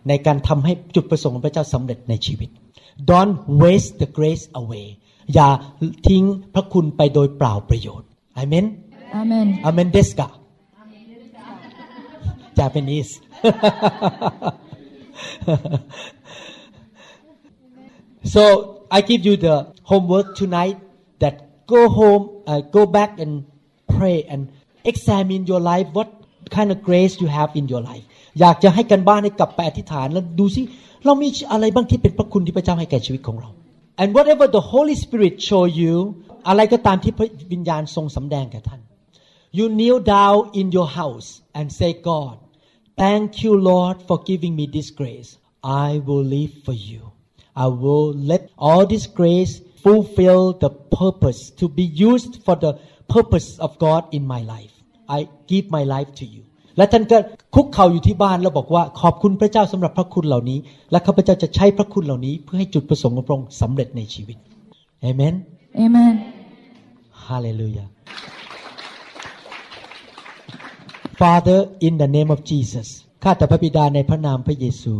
ในการทำให้จุดประสงค์ของพระเจ้าสำเร็จในชีวิต Don't waste the grace away อย่าทิ้งพระคุณไปโดยเปล่าประโยชน์อเมนอเมนอเมนเดสกา. Japanese. so I give you the homework tonight that go home uh, go back and pray and examine your life what kind of grace you have in your life อยากจะให้กันบ้านให้กลับไปอธิษฐานแล้วดูสิเรามีอะไรบ้างที่เป็นพระคุณที่พระเจ้าให้แก่ชีวิตของเรา and whatever the Holy Spirit show you อะไรก็ตามที่พระวิญญาณทรงสำแดงแก่ท่าน you kneel down in your house and say God thank you Lord for giving me this grace I will live for you I will let all this grace fulfill the purpose to be used for the purpose of God in my life I give my life to you และท่านก็คุกเข่าอยู่ที่บ้านแล้วบอกว่าขอบคุณพระเจ้าสำหรับพระคุณเหล่านี้ และข้าพเจ้าจะใช้พระคุณเหล่านี้ เพื่อให้จุดประสงค์ของพระองค์สำเร็จในชีวิตเอเมน Amen. ฮาเลลูยา Father in the name of Jesus ข้าแต่พระบิดาในพระนามพระเยซู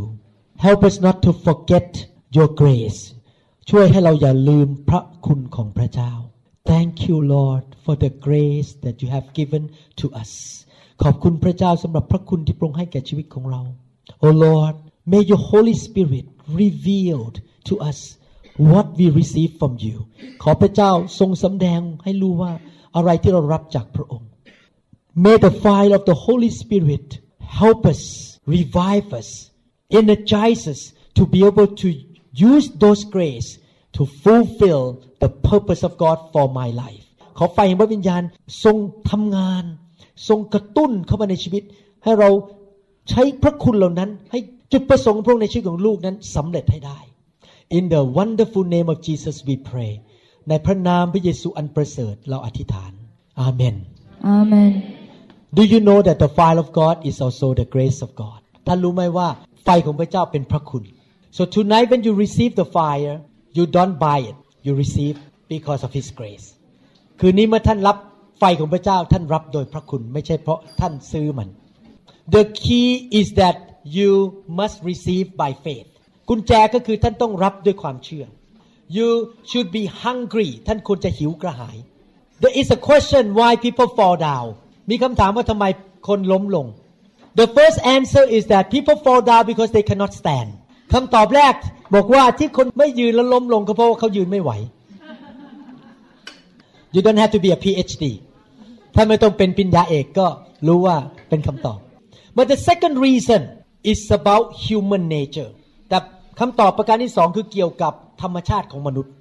help us not to forget your grace ช่วยให้เราอย่าลืมพระคุณของพระเจ้า Thank you Lord for the grace that you have given to us ขอบคุณพระเจ้าสำหรับพระคุณที่พระองค์ให้แก่ชีวิตของเรา Oh Lord may your Holy Spirit revealed to us what we receive from you ขอพระเจ้าทรงสำแดงให้รู้ว่าอะไรที่เรารับจากพระองค์ May the fire of the Holy Spirit help us, revive us, energize us to be able to use those grace to fulfill the purpose of God for my life ขอไฟแห่งพระวิญญาณทรงทำงาน ทรงกระตุ้นเข้ามาในชีวิต ให้เราใช้พระคุณเหล่านั้น ให้จุดประสงค์พระองค์ในชีวิตของลูกนั้นสำเร็จให้ได้ In the wonderful name of Jesus we pray ในพระนามพระเยซูอันประเสริฐเราอธิษฐานอาเมน Amen. Do you know that the fire of God is also the grace of God ท่านรู้ไหมว่าไฟของพระเจ้าเป็นพระคุณ so tonight when you receive the fire you don't buy it you receive because of His grace คืนนี้เมื่อท่านรับ ไฟของพระเจ้าท่านรับโดยพระคุณไม่ใช่เพราะท่านซื้อมัน the key is that you must receive by faith กุญแจก็คือท่านต้องรับด้วยความเชื่อ you should be hungry ท่านควรจะหิวกระหาย there is a question why people fall down มีคำถามว่าทำไมคนล้มลง the first answer is that people fall down because they cannot stand คำตอบแรกบอกว่าที่คนไม่ยืนแล้วล้มลงก็เพราะว่าเขายืนไม่ไหว you don't have to be a PhD ถ้าไม่ต้องเป็นปริญญาเอกก็รู้ว่าเป็นคำตอบ but the second reason is about human nature แต่คำตอบประการที่สองคือเกี่ยวกับธรรมชาติของมนุษย์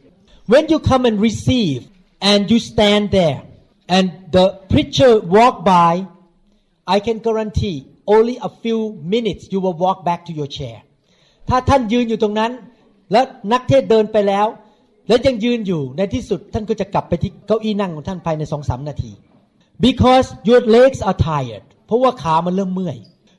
when you come and receive and you stand there and the preacher walk by I can guarantee only a few minutes you will walk back to your chair ถ้าท่านยืนอยู่ตรงนั้น แล้วนักเทศเดินไปแล้ว แล้วยังยืนอยู่ในที่สุดท่านก็จะกลับไปที่เก้าอี้นั่งของท่านภายในสองสามนาที because your legs are tired เพราะว่าขามันเริ่มเมื่อย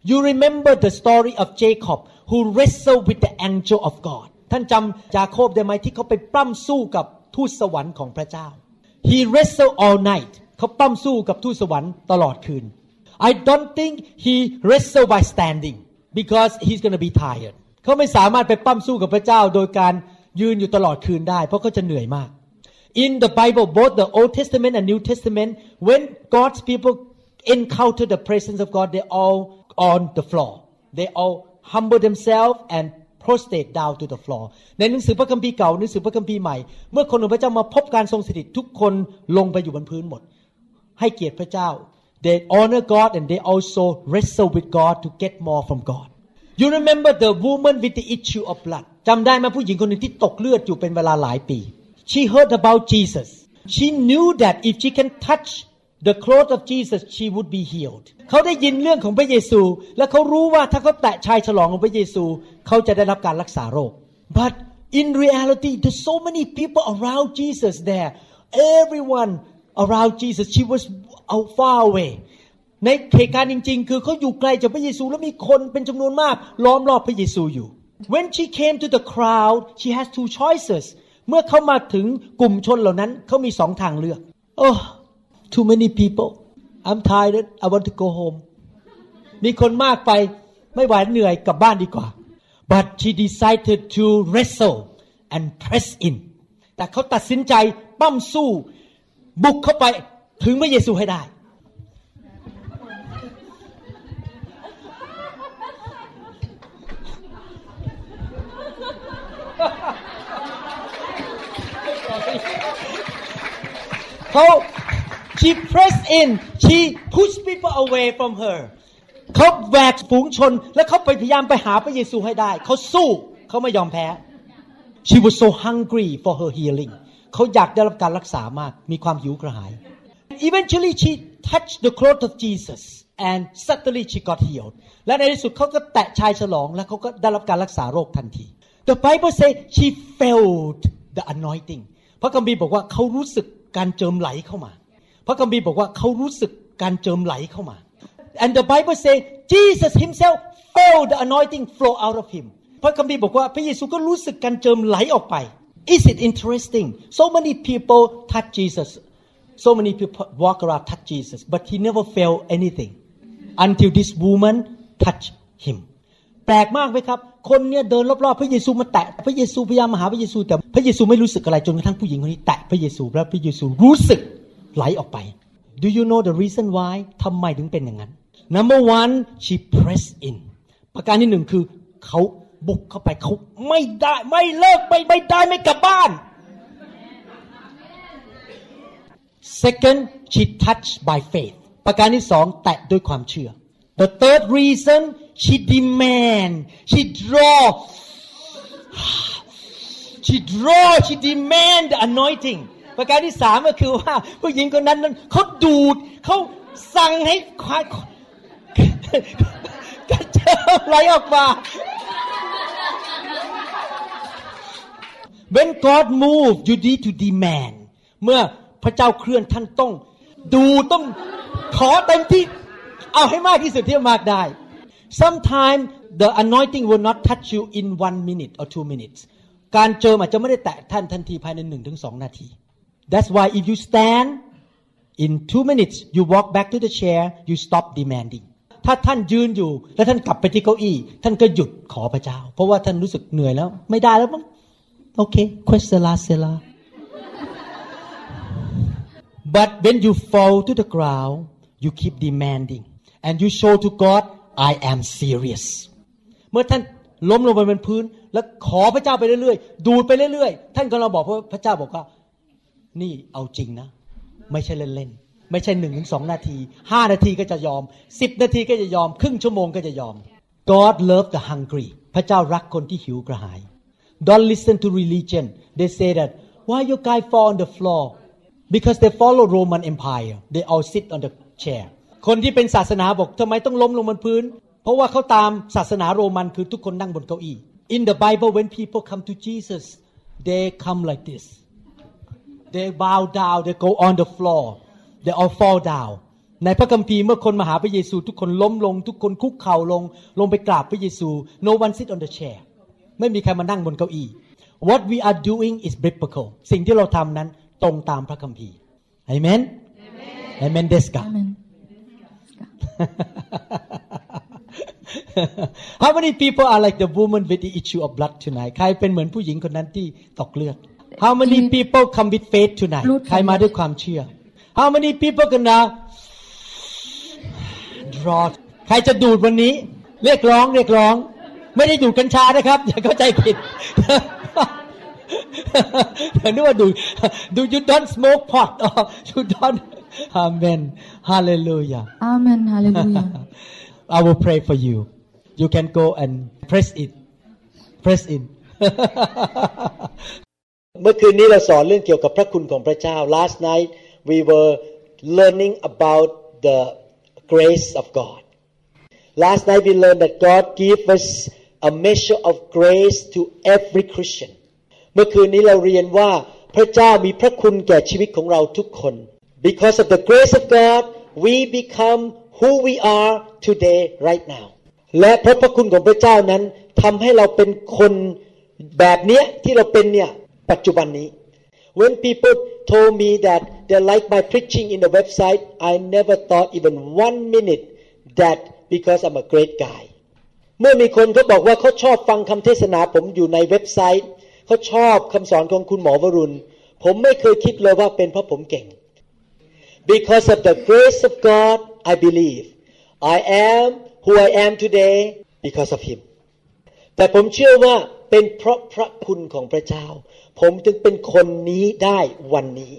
you remember the story of Jacob who wrestled with the angel of God ท่านจำจาโคบได้ไหมที่เขาไปปล้ำสู้กับทูตสวรรค์ของพระเจ้า he wrestled all night เขาปล้ำสู้กับทูตสวรรค์ตลอดคืน I don't think he wrestled by standing because he's gonna be tired เขาไม่สามารถไปปั้มสู้กับพระเจ้า โดยการยืนอยู่ตลอดคืนได้ เพราะเขาจะเหนื่อยมาก In the Bible both the Old Testament and New Testament when God's people encounter the presence of God they all on the floor they all humble themselves and prostrate down to the floor ในหนังสือพระคัมภีร์เก่าหนังสือพระคัมภีร์ใหม่ เมื่อคนของพระเจ้ามาพบการทรงสถิตทุกคนลงไปอยู่บนพื้นหมด ให้เกียรติพระเจ้า they honor God and they also wrestle with God to get more from God You remember the woman with the issue of blood จำได้ไหมผู้หญิงคนหนึ่งที่ตกเลือดอยู่เป็นเวลาหลายปี She heard about Jesus she knew that if she can touch the cloth of Jesus she would be healed เขาได้ยินเรื่องของพระเยซู และเขารู้ว่าถ้าเขาแตะชายฉลองของพระเยซู เขาจะได้รับการรักษาโรค but in reality there's so many people around Jesus there everyone around Jesus she was out far away ในเหตุการณ์จริง ๆ คือเขาอยู่ไกลจากพระเยซูแล้วมีคนเป็นจำนวนมากล้อมรอบพระเยซูอยู่ When she came to the crowd she has two choices เมื่อเขามาถึงกลุ่มชนเหล่านั้นเขามีสองทางเลือก Oh too many people I'm tired I want to go home มีคนมากไปไม่ไหวเหนื่อยกลับบ้านดีกว่า but she decided to wrestle and press in แต่เขาตัดสินใจปั้มสู้ บุกเข้าไปถึงพระเยซูให้ได้ เขา she pressed in she pushed people away from her เขาแหวกฝูงชน และเขาพยายามไปหาพระเยซูให้ได้ เขาสู้เขาไม่ยอมแพ้ she was so hungry for her healing เขาอยากได้รับการรักษามาก มีความหิวกระหาย eventually she touched the cloth of Jesus and suddenly she got healed และในที่สุดเขาก็แตะชายฉลอง และเขาก็ได้รับการรักษาโรคทันที the Bible say she felt the anointing พระคัมภีร์บอกว่าเขารู้สึก การเจิมไหลเข้ามา พระคัมภีร์บอกว่าเขารู้สึกการเจิมไหลเข้ามา and the Bible say Jesus himself felt the anointing flow out of him พระคัมภีร์บอกว่าพระเยซูก็รู้สึกการเจิมไหลออกไป Is it interesting so many people touch Jesus so many people walk around touch Jesus but he never felt anything until this woman touch him แปลกมากไหมครับ คนเนี่ยเดินรอบๆพระเยซูมาแตะพระเยซูพยายามมาหาพระเยซู แต่พระเยซูไม่รู้สึกอะไรจนกระทั่งผู้หญิงคนนี้แตะพระเยซูแล้วพระเยซูรู้สึกไหลออกไป Do you know the reason why ทำไมถึงเป็นอย่างนั้น Number one she pressed in ประการที่หนึ่งคือเขาบุกเข้าไปเขาไม่ได้ไม่เลิกไม่ไม่ได้ไม่กลับบ้าน Second she touched by faith ประการที่สองแตะด้วยความเชื่อ The third reason she demand she draw she draw she demand anointing ประการที่สามก็คือว่าผู้หญิงคนนั้นนั้นเขาดูดเขาสั่งให้ควายกระเจิมไหลออกมา When God move you need to demand เมื่อพระเจ้าเคลื่อนท่านต้อง ดูต้องขอเต็มที่ เอาให้มากที่สุดที่มากได้ Sometimes the anointing will not touch you in one minute or two minutes การเจิมอาจจะไม่ได้แตะท่านทันทีภายในหนึ่งถึงสองนาที That's why if you stand in two minutes you walk back to the chair you stop demanding ถ้าท่านยืนอยู่ แล้วท่านกลับไปที่เก้าอี้ ท่านก็หยุดขอพระเจ้า เพราะว่าท่านรู้สึกเหนื่อยแล้ว ไม่ได้แล้วมั้งโอเค questela sela but when you fall to the ground you keep demanding and you show to God I am serious เมื่อท่านล้มลงไปบนพื้น แล้วขอพระเจ้าไปเรื่อยๆ ดูดไปเรื่อยๆ ท่านก็เราบอกพระพระเจ้าบอกว่า นี่เอาจริงนะ ไม่ใช่เล่นๆ ไม่ใช่หนึ่งถึงสองนาทีห้านาทีก็จะยอมสิบนาทีก็จะยอม ครึ่งชั่วโมงก็จะยอม God love the hungry พระเจ้ารักคนที่หิวกระหาย Don't listen to religion they say that why your guy fall on the floor because they follow Roman Empire they all sit on the chair คนที่เป็นศาสนาบอกทำไมต้องล้มลงบนพื้น เพราะว่าเขาตามศาสนาโรมันคือทุกคนนั่งบนเก้าอี้ In the Bible when people come to Jesus they come like this they bow down they go on the floor they all fall down ในพระคัมภีร์เมื่อคนมาหาพระเยซู ทุกคนล้มลง ทุกคนคุกเข่าลง ลงไปกราบพระเยซู no one sit on the chair ไม่มีใครมานั่งบนเก้าอี้ what we are doing is biblical สิ่งที่เราทำนั้นตรงตามพระคัมภีร์ amen amen เดสกา Amen. How many people are like the woman with the issue of blood tonight ใครเป็นเหมือนผู้หญิงคนนั้นที่ตกเลือด How many people come with faith tonight รูดใครมาด้วยความเชื่อ How many people gonna draw ใครจะดูดวันนี้ เรียกร้องเรียกร้อง ไม่ได้ดูดกัญชานะครับ อย่าเข้าใจผิดอย่านึกว่าดูดดู you don't smoke pot or you don't Amen Hallelujah Amen. Hallelujah. I will pray for you. You can go and press it. Press in. เมื่อคืนนี้เราสอนเรื่องเกี่ยวกับพระคุณของพระเจ้า Last night we were learning about the grace of God. Last night we learned that God gave us a measure of grace to every Christian. เมื่อคืนนี้เราเรียนว่าพระเจ้ามีพระคุณแก่ชีวิตของเราทุกคน Because of the grace of God we become who we are today right now และเพราะพระคุณของพระเจ้านั้นทำให้เราเป็นคนแบบเนี้ยที่เราเป็นเนี่ยปัจจุบันนี้ When people told me that they like my preaching in the website I never thought even one minute that because I'm a great guy เมื่อมีคนเขาบอกว่าเขาชอบฟังคำเทศนาผมอยู่ในเว็บไซต์ เขาชอบคำสอนของคุณหมอวรุณ ผมไม่เคยคิดเลยว่าเป็นเพราะผมเก่ง Because of the grace of God I believe I am who I am today because of Him แต่ผมเชื่อว่าเป็นเพราะพระคุณของพระเจ้า ผมจึงเป็นคนนี้ได้วันนี้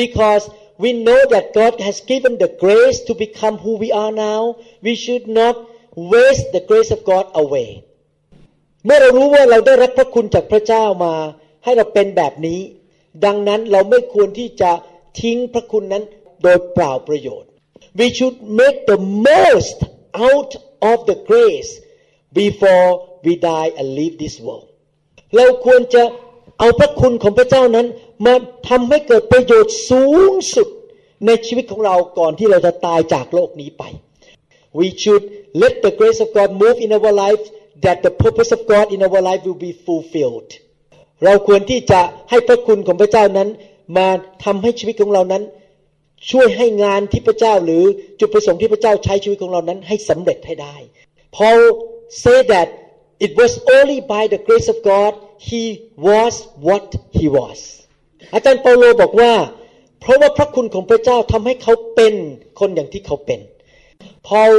because we know that God has given the grace to become who we are now we should not waste the grace of God away เมื่อเรารู้ว่าเราได้รับพระคุณจากพระเจ้ามา ให้เราเป็นแบบนี้ ดังนั้นเราไม่ควรที่จะ ทิ้งพระคุณนั้นโดยเปล่าประโยชน์ we should make the most out of the grace before we die and leave this world เราควรจะเอาพระคุณของพระเจ้านั้น มาทำให้เกิดประโยชน์สูงสุดในชีวิตของเราก่อนที่เราจะตายจากโลกนี้ไป we should let the grace of God move in our life that the purpose of God in our life will be fulfilled เราควรที่จะให้พระคุณของพระเจ้านั้น มาทำให้ชีวิตของเรานั้น ช่วยให้งานที่พระเจ้าหรือจุดประสงค์ที่พระเจ้าใช้ชีวิตของเรานั้น ให้สำเร็จให้ได้ Paul said that it was only by the grace of God he was what he was อาจารย์เปาโลบอกว่า เพราะว่าพระคุณของพระเจ้าทำให้เขาเป็นคนอย่างที่เขาเป็น Paul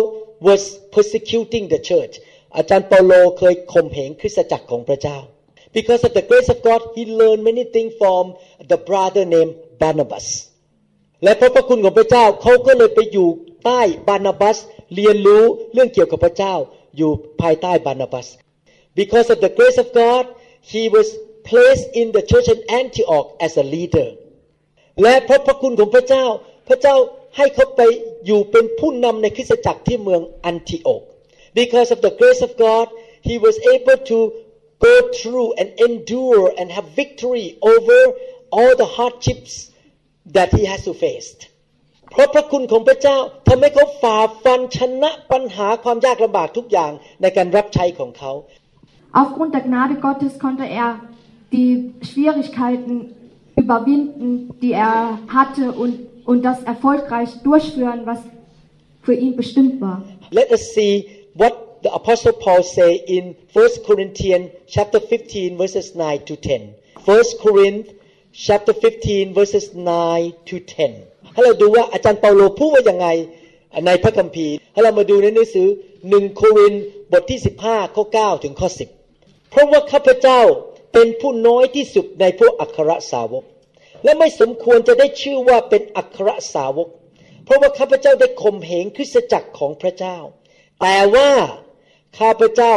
was persecuting the church อาจารย์เปาโลเคยข่มเหงคริสตจักรของพระเจ้า because of the grace of God he learned many things from the brother named Barnabas และเพราะพระคุณของพระเจ้าเขาก็เลยไปอยู่ใต้บานาบัสเรียนรู้เรื่องเกี่ยวกับพระเจ้าอยู่ภายใต้บานาบัส because of the grace of God he was placed in the church in Antioch as a leader และเพราะพระคุณของพระเจ้า พระเจ้าให้เขาไปอยู่เป็นผู้นำในคริสตจักรที่เมืองอันทิโอก because of the grace of God he was able to go through and endure and have victory over all the hardships that he has to face เพ เพราะพระคุณของพระเจ้าทำให้เขาฝ่าฟันชนะปัญหาความยากลำบากทุกอย่างในการรับใช้ของเขา Aufgrund der Gnade Gottes konnte er die Schwierigkeiten überwinden, die er hatte und, und das erfolgreich durchführen, was für ihn bestimmt war. Let us see what the apostle Paul say in 1 Corinthians chapter 15 verses 9 to 10. 1 Corinthians chapter 15 verses 9 to 10. ให้เราดูว่าอาจารย์เปาโลพูดว่ายังไงในพระคัมภีร์ ให้เรามาดูในหนังสือ 1 โครินธ์บทที่ 15 ข้อ 9 ถึงข้อ 10 เพราะว่าข้าพเจ้าเป็นผู้น้อยที่สุดในพวกอัครสาวก และไม่สมควรจะได้ชื่อว่าเป็นอัครสาวก เพราะว่าข้าพเจ้าได้ข่มเหงคริสตจักรของพระเจ้า แต่ว่า ข้าพเจ้า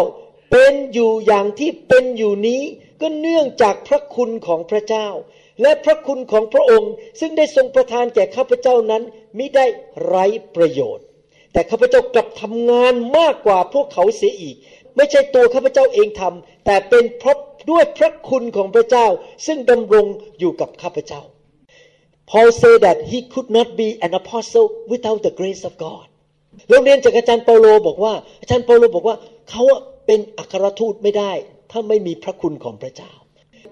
เป็นอยู่อย่างที่เป็นอยู่นี้ ก็เนื่องจากพระคุณของพระเจ้า และพระคุณของพระองค์ ซึ่งได้ทรงประทานแก่ข้าพเจ้านั้นมิได้ไร้ประโยชน์ แต่ข้าพเจ้ากลับทำงานมากกว่าพวกเขาเสียอีก ไม่ใช่ตัวข้าพเจ้าเองทำแต่เป็นเพราะด้วยพระคุณของพระเจ้า ซึ่งดำรงอยู่กับข้าพเจ้า Paul said that he could not be an apostle without the grace of God เราเรียนจากอาจารย์เปาโลบอกว่า อาจารย์เปาโลบอกว่าเขาเป็นอัครทูตไม่ได้ ถ้าไม่มีพระคุณของพระเจ้า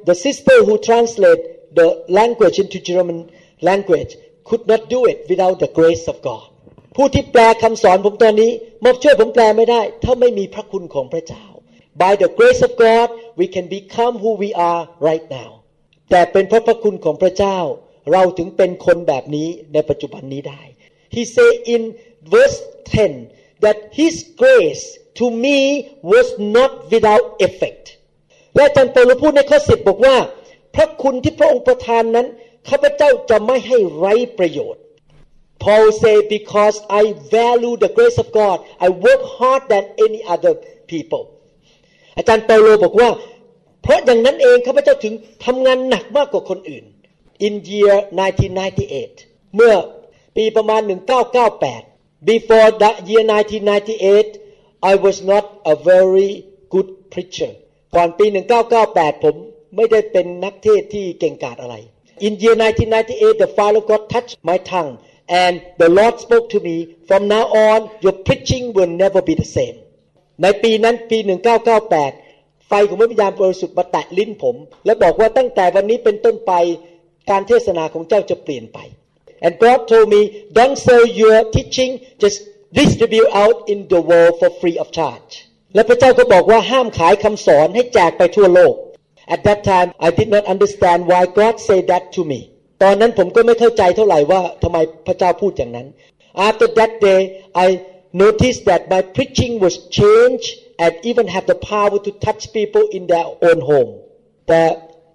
The sister who translate the language into German language could not do it without the grace of God ผู้ที่แปลคำสอนผมตอนนี้มาช่วยผมแปลไม่ได้ ถ้าไม่มีพระคุณของพระเจ้า By the grace of God we can become who we are right now แต่เป็นเพราะพระคุณของพระเจ้า เราถึงเป็นคนแบบนี้ในปัจจุบันนี้ได้ He say in verse 10 that His grace to me was not without effect และอาจารย์เปโลพูดในข้อสิบบอกว่า พระคุณที่พระองค์ประทานนั้นข้าพเจ้าจะไม่ให้ไร้ประโยชน์ Paul say because I value the grace of God I work hard than any other people อาจารย์เปโลบอกว่า เพราะอย่างนั้นเองข้าพเจ้าถึงทำงานหนักมากกว่าคนอื่น in year 1998 เมื่อปีประมาณ 1998 before the year 1998 I was not a very good preacher ก่อนปี 1998 ผมไม่ได้เป็นนักเทศที่เก่งกาจอะไร In year 1998 the fire of God touched my tongue and the Lord spoke to me from now on your preaching will never be the same ในปีนั้นปี 1998 ไฟของพระวิญญาณบริสุทธิ์มาแตะลิ้นผม และบอกว่าตั้งแต่วันนี้เป็นต้นไปการเทศนาของเจ้าจะเปลี่ยนไป and God told me don't sell your teaching just distribute out in the world for free of charge และพระเจ้าก็บอกว่าห้ามขายคำสอนให้แจกไปทั่วโลก At that time I did not understand why God said that to me ตอนนั้นผมก็ไม่เข้าใจเท่าไหร่ว่าทำไมพระเจ้าพูดอย่างนั้น After that day I noticed that my preaching was changed and even have the power to touch people in their own home แต่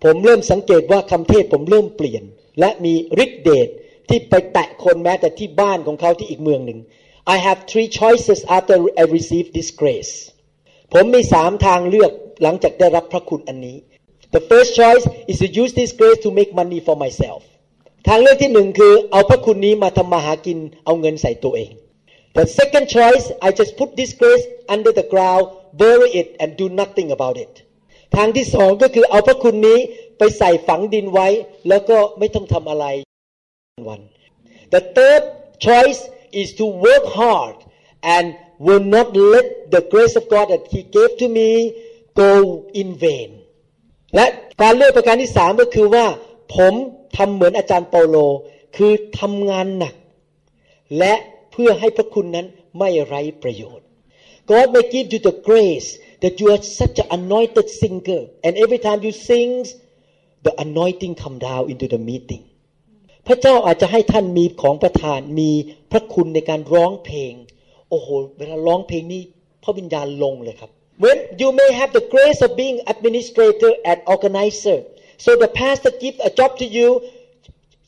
ผมเริ่มสังเกตว่าคำเทศผมเริ่มเปลี่ยน และมีฤทธิเดช ที่ไปแตะคนแม้แต่ที่บ้านของเขาที่อีกเมืองหนึ่ง I have three choices after I received this grace ผมมีสามทางเลือกหลังจากได้รับพระคุณอันนี้ The first choice is to use this grace to make money for myself ทางเลือกที่หนึ่งคือเอาพระคุณนี้มาทำมาหากินเอาเงินใส่ตัวเอง The second choice I just put this grace under the ground bury it and do nothing about it ทางที่สองก็คือเอาพระคุณนี้ไปใส่ฝังดินไว้ แล้วก็ไม่ต้องทำอะไร วัน The third choice is to work hard and will not let the grace of God that He gave to me go in vain และการเลือกประการที่สามก็คือว่า ผมทำเหมือนอาจารย์เปาโล คือทำงานหนัก และเพื่อให้พระคุณนั้นไม่ไร้ประโยชน์ God may give you the grace that you are such an anointed singer and every time you sing the anointing come down into the meeting พระเจ้าอาจจะให้ท่านมีของประทานมีพระคุณในการร้องเพลง โอ้โห เวลาร้องเพลงนี้พระวิญญาณลงเลยครับ When you may have the grace of being administrator and organizer so the pastor give a job to you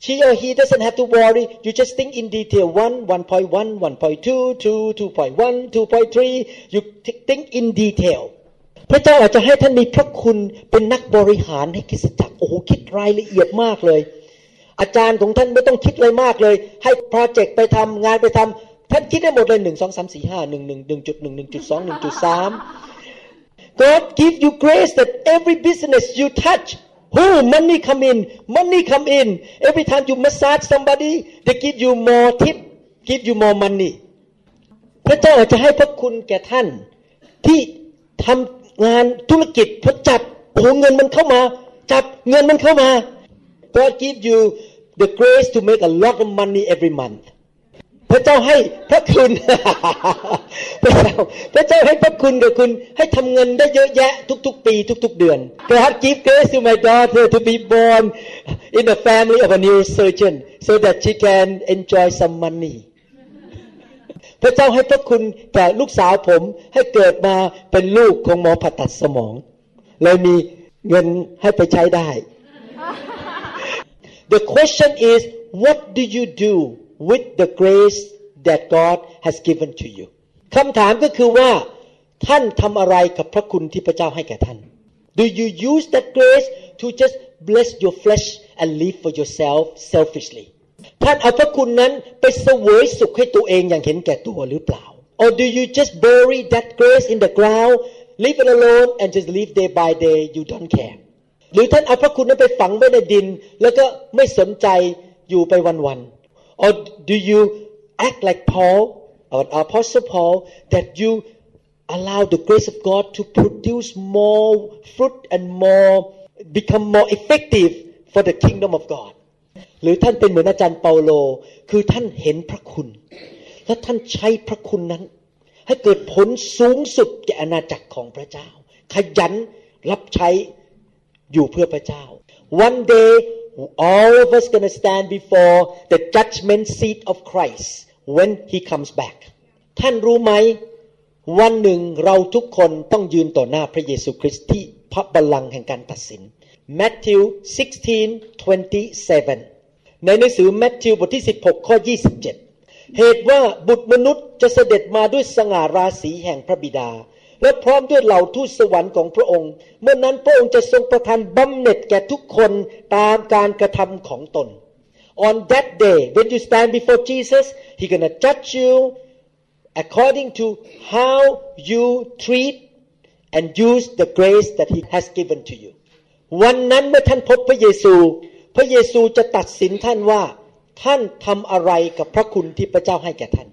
she or he doesn't have to worry you just think in detail 1 1.1 1.2 2 2.1 2.3 you think in detail พระเจ้าอาจจะให้ท่านมีพระคุณเป็นนักบริหารให้คริสตจักรโอ้โหคิดรายละเอียดมากเลย อาจารย์ของท่านไม่ต้องคิดอะไรมากเลย ให้โปรเจกต์ไปทำงานไปทำท่านคิดได้หมดเลยหนึ่งสองสามสี่ห้าหนึ่งหนึ่งหนึ่งจุดหนึ่งหนึ่งจุดสองหนึ่งจุดสาม God give you grace that every business you touch Oh, money come in, money come in. Every time you massage somebody, they give you more tip, give you more money. พระเจ้าจะให้พระคุณแก่ท่านที่ทำงานธุรกิจพอจับโอ้เงินมันเข้ามา จับเงินมันเข้ามา God give you the grace to make a lot of money every month พระเจ้าให้พระคุณพระเจ้าพระเจ้าให้พระคุณกับคุณให้ทำเงินได้เยอะแยะทุกๆ ปีทุก ๆ เดือน God give grace to my daughter to be born in the family of a neurosurgeon so that she can enjoy some money พระเจ้าให้พระคุณแก่ลูกสาวผมให้เกิดมาเป็นลูกของหมอผ่าตัดสมอง เลยมีเงินให้ไปใช้ได้ The question is what do you do with the grace that God has given to you คำถามก็คือว่า ท่านทำอะไรกับพระคุณที่พระเจ้าให้แก่ท่าน Do you use that grace to just bless your flesh and live for yourself selfishly ท่านเอาพระคุณนั้นไปเสวยสุขให้ตัวเองอย่างเห็นแก่ตัวหรือเปล่า Or do you just bury that grace in the ground leave it alone and just live day by day you don't care หรือท่านเอาพระคุณนั้นไปฝังไว้ในดิน แล้วก็ไม่สนใจอยู่ไปวันๆ Or do you act like Paul or Apostle Paul that you allow the grace of God to produce more fruit and more become more effective for the kingdom of God หรือท่านเป็นเหมือนอาจารย์เปาโล คือท่านเห็นพระคุณ และท่านใช้พระคุณนั้น ให้เกิดผลสูงสุดแก่อาณาจักรของพระเจ้า ขยันรับใช้ อยู่เพื่อพระเจ้า One day all of us gonna stand before the judgment seat of Christ when he comes back ท่านรู้ไหม วันหนึ่งเราทุกคนต้องยืนต่อหน้าพระเยซูคริสต์ที่พระบัลลังก์แห่งการตัดสิน Matthew 16:27 ในหนังสือแมทธิวบทที่ 16 ข้อ 27 เหตุว่าบุตรมนุษย์จะเสด็จมาด้วยสง่าราศีแห่งพระบิดา และพร้อมด้วยเหล่าทูตสวรรค์ของพระองค์ เมื่อนั้นพระองค์จะทรงประทานบำเหน็จแก่ทุกคนตามการกระทำของตน On that day when you stand before Jesus he gonna judge you according to how you treat and use the grace that he has given to you วันนั้นเมื่อท่านพบพระเยซู พระเยซูจะตัดสินท่านว่าท่านทำอะไรกับพระคุณที่พระเจ้าให้แก่ท่าน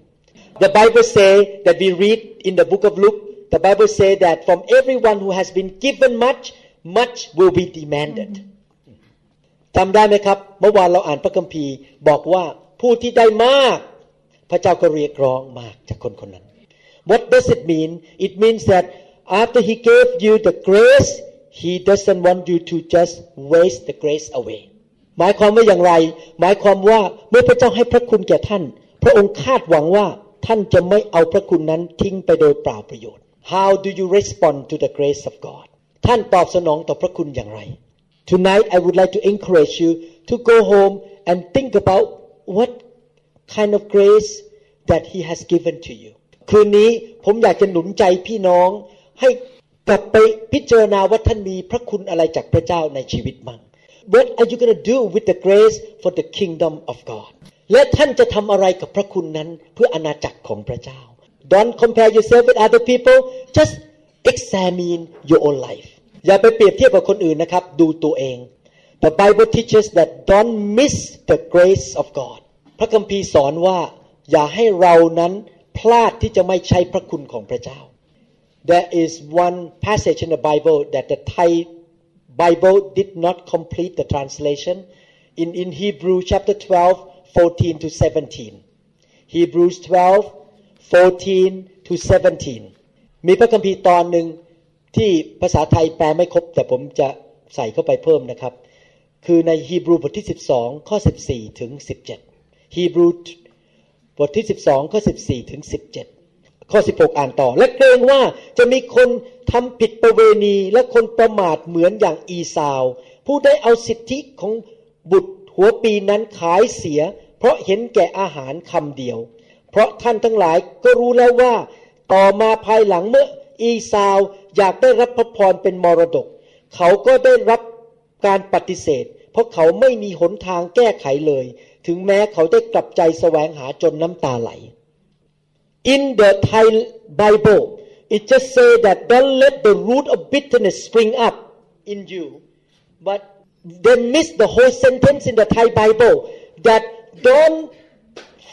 The Bible say that we read in the book of Luke the Bible say that from everyone who has been given much much will be demanded จำได้ไหมครับ เมื่อวานเราอ่านพระคัมภีร์บอกว่าผู้ที่ได้มาก พระเจ้าก็เรียกร้องมากจากคนคนนั้น What does it mean? It means that after he gave you the grace he doesn't want you to just waste the grace away หมายความว่าอย่างไร หมายความว่าเมื่อพระเจ้าให้พระคุณแก่ท่าน พระองค์คาดหวังว่าท่านจะไม่เอาพระคุณนั้นทิ้งไปโดยเปล่าประโยชน์ How do you respond to the grace of God ท่านตอบสนองต่อพระคุณอย่างไร Tonight I would like to encourage you to go home and think about what kind of grace that He has given to you คืนนี้ผมอยากจะหนุนใจพี่น้อง ให้กลับไปพิจารณาว่าท่านมีพระคุณอะไรจากพระเจ้าในชีวิตมั่ง What are you going to do with the grace for the kingdom of God และท่านจะทำอะไรกับพระคุณนั้นเพื่ออาณาจักรของพระเจ้า Don't compare yourself with other people just examine your own life อย่าไปเปรียบเทียบกับคนอื่นนะครับ ดูตัวเอง The Bible teaches that don't miss the grace of God พระคัมภีร์สอนว่า อย่าให้เรานั้นพลาดที่จะไม่ใช้พระคุณของพระเจ้า There is one passage in the Bible that the Thai Bible did not complete the translation in in Hebrew chapter 12 14 to 17 Hebrews 12 14 to 17 มีพระคัมภีร์ตอนหนึ่งที่ภาษาไทยแปลไม่ครบ แต่ผมจะใส่เข้าไปเพิ่มนะครับ คือในฮีบรูบทที่ 12 ข้อ 14 ถึง 17 ฮีบรูบทที่ 12 ข้อ 14 ถึง 17 ข้อ 16 อ่านต่อ และเกรงว่าจะมีคนทำผิดประเวณีและคนประมาทเหมือนอย่างอีสาว ผู้ได้เอาสิทธิของบุตรหัวปีนั้นขายเสีย เพราะเห็นแก่อาหารคำเดียว เพราะท่านทั้งหลายก็รู้แล้วว่า ต่อมาภายหลังเมื่ออีสาวอยากได้รับพระพรเป็นมรดก เขาก็ได้รับการปฏิเสธ เพราะเขาไม่มีหนทางแก้ไขเลย ถึงแม้เขาได้กลับใจแสวงหาจนน้ำตาไหล In the Thai Bible it just say that don't let the root of bitterness spring up in you but they miss the whole sentence in the Thai Bible that don't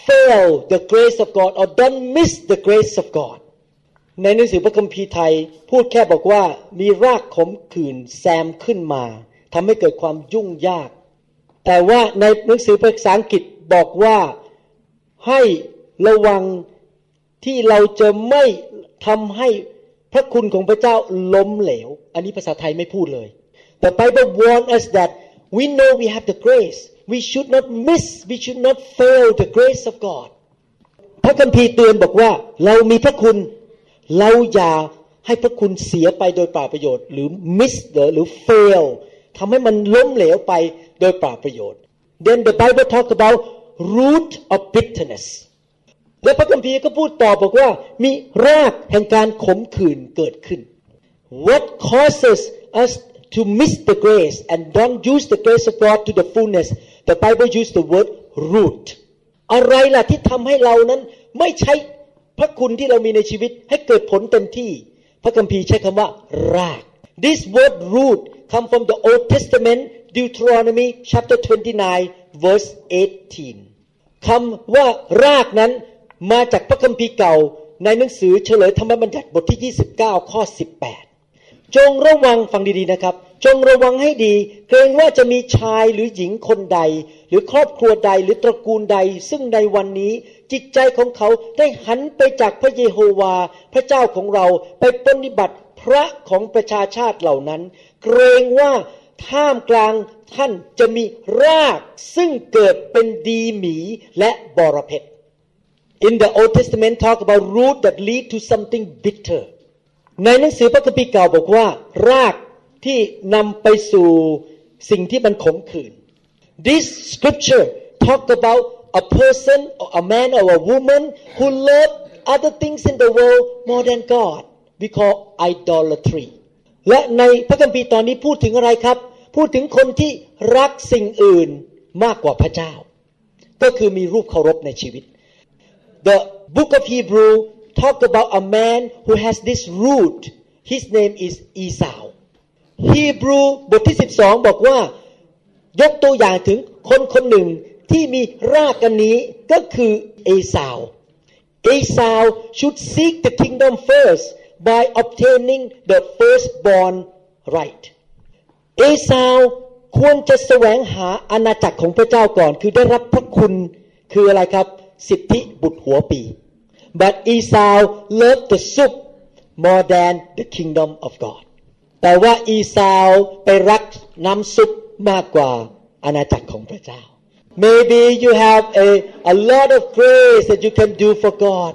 fail the grace of God or don't miss the grace of God ในหนังสือพระคัมภีร์ไทย พูดแค่บอกว่ามีรากขมขื่นแซมขึ้นมาทำให้เกิดความยุ่งยาก แต่ว่าในหนังสือภาษาอังกฤษบอกว่าให้ระวังที่เราจะไม่ทำให้พระคุณของพระเจ้าล้มเหลว อันนี้ภาษาไทยไม่พูดเลย The Bible warn us that we know we have the grace we should not miss we should not fail the grace of God พระคัมภีร์เตือนบอกว่า เรามีพระคุณ เราอย่าให้พระคุณเสียไปโดยเปล่าประโยชน์ หรือ miss หรือ fail ทำให้มันล้มเหลวไปโดยเปล่าประโยชน์ then the Bible talk about root of bitterness และพระคัมภีร์ก็พูดต่อบอกว่า มีรากแห่งการขมขื่นเกิดขึ้น What causes us to miss the grace and don't use the grace of God to the fullness the Bible use the word root อะไรล่ะที่ทำให้เรานั้นไม่ใช้พระคุณที่เรามีในชีวิตให้เกิดผลเต็มที่ พระคัมภีร์ใช้คำว่า ราก This word root come from the Old Testament Deuteronomy chapter 29 verse 18คำว่ารากนั้นมาจากพระคัมภีร์เก่าในหนังสือเฉลยธรรมบัญญัติบทที่ 29 ข้อ 18 จงระวังฟังดีๆนะครับ จงระวังให้ดีเกรงว่าจะมีชายหรือหญิงคนใด หรือครอบครัวใดหรือตระกูลใด ซึ่งในวันนี้จิตใจของเขาได้หันไปจากพระเยโฮวา พระเจ้าของเราไปปฏิบัติพระของประชาชาติเหล่านั้น เกรงว่าท่ามกลางท่านจะมีรากซึ่งเกิดเป็นดีหมีและบอระเพช In the Old Testament talk about root that lead to something bitter ในหนังสือพระคัมภีร์เก่าบอกว่าราก ที่นำไปสู่สิ่งที่มันขมขื่น This scripture talk about a person or a man or a woman who love other things in the world more than God we call idolatry และในพระคัมภีร์ตอนนี้พูดถึงอะไรครับ พูดถึงคนที่รักสิ่งอื่นมากกว่าพระเจ้า ก็คือมีรูปเคารพในชีวิต The book of Hebrew talk about a man who has this root his name is Esau Hebrew บทที่ 12 บอกว่ายกตัวอย่างถึงคนคนหนึ่งที่มีรากกันนี้ก็คือเอสาวเอสาว should seek the kingdom first by obtaining the firstborn right เอสาวควรจะแสวงหาอาณาจักรของพระเจ้าก่อน คือได้รับพระคุณคืออะไรครับ สิทธิบุตรหัวปี but Esau loved the soup more than the kingdom of God แต่ว่าอีสาวไปรักน้ำซุปมากกว่าอาณาจักรของพระเจ้า Maybe you have a a lot of grace that you can do for God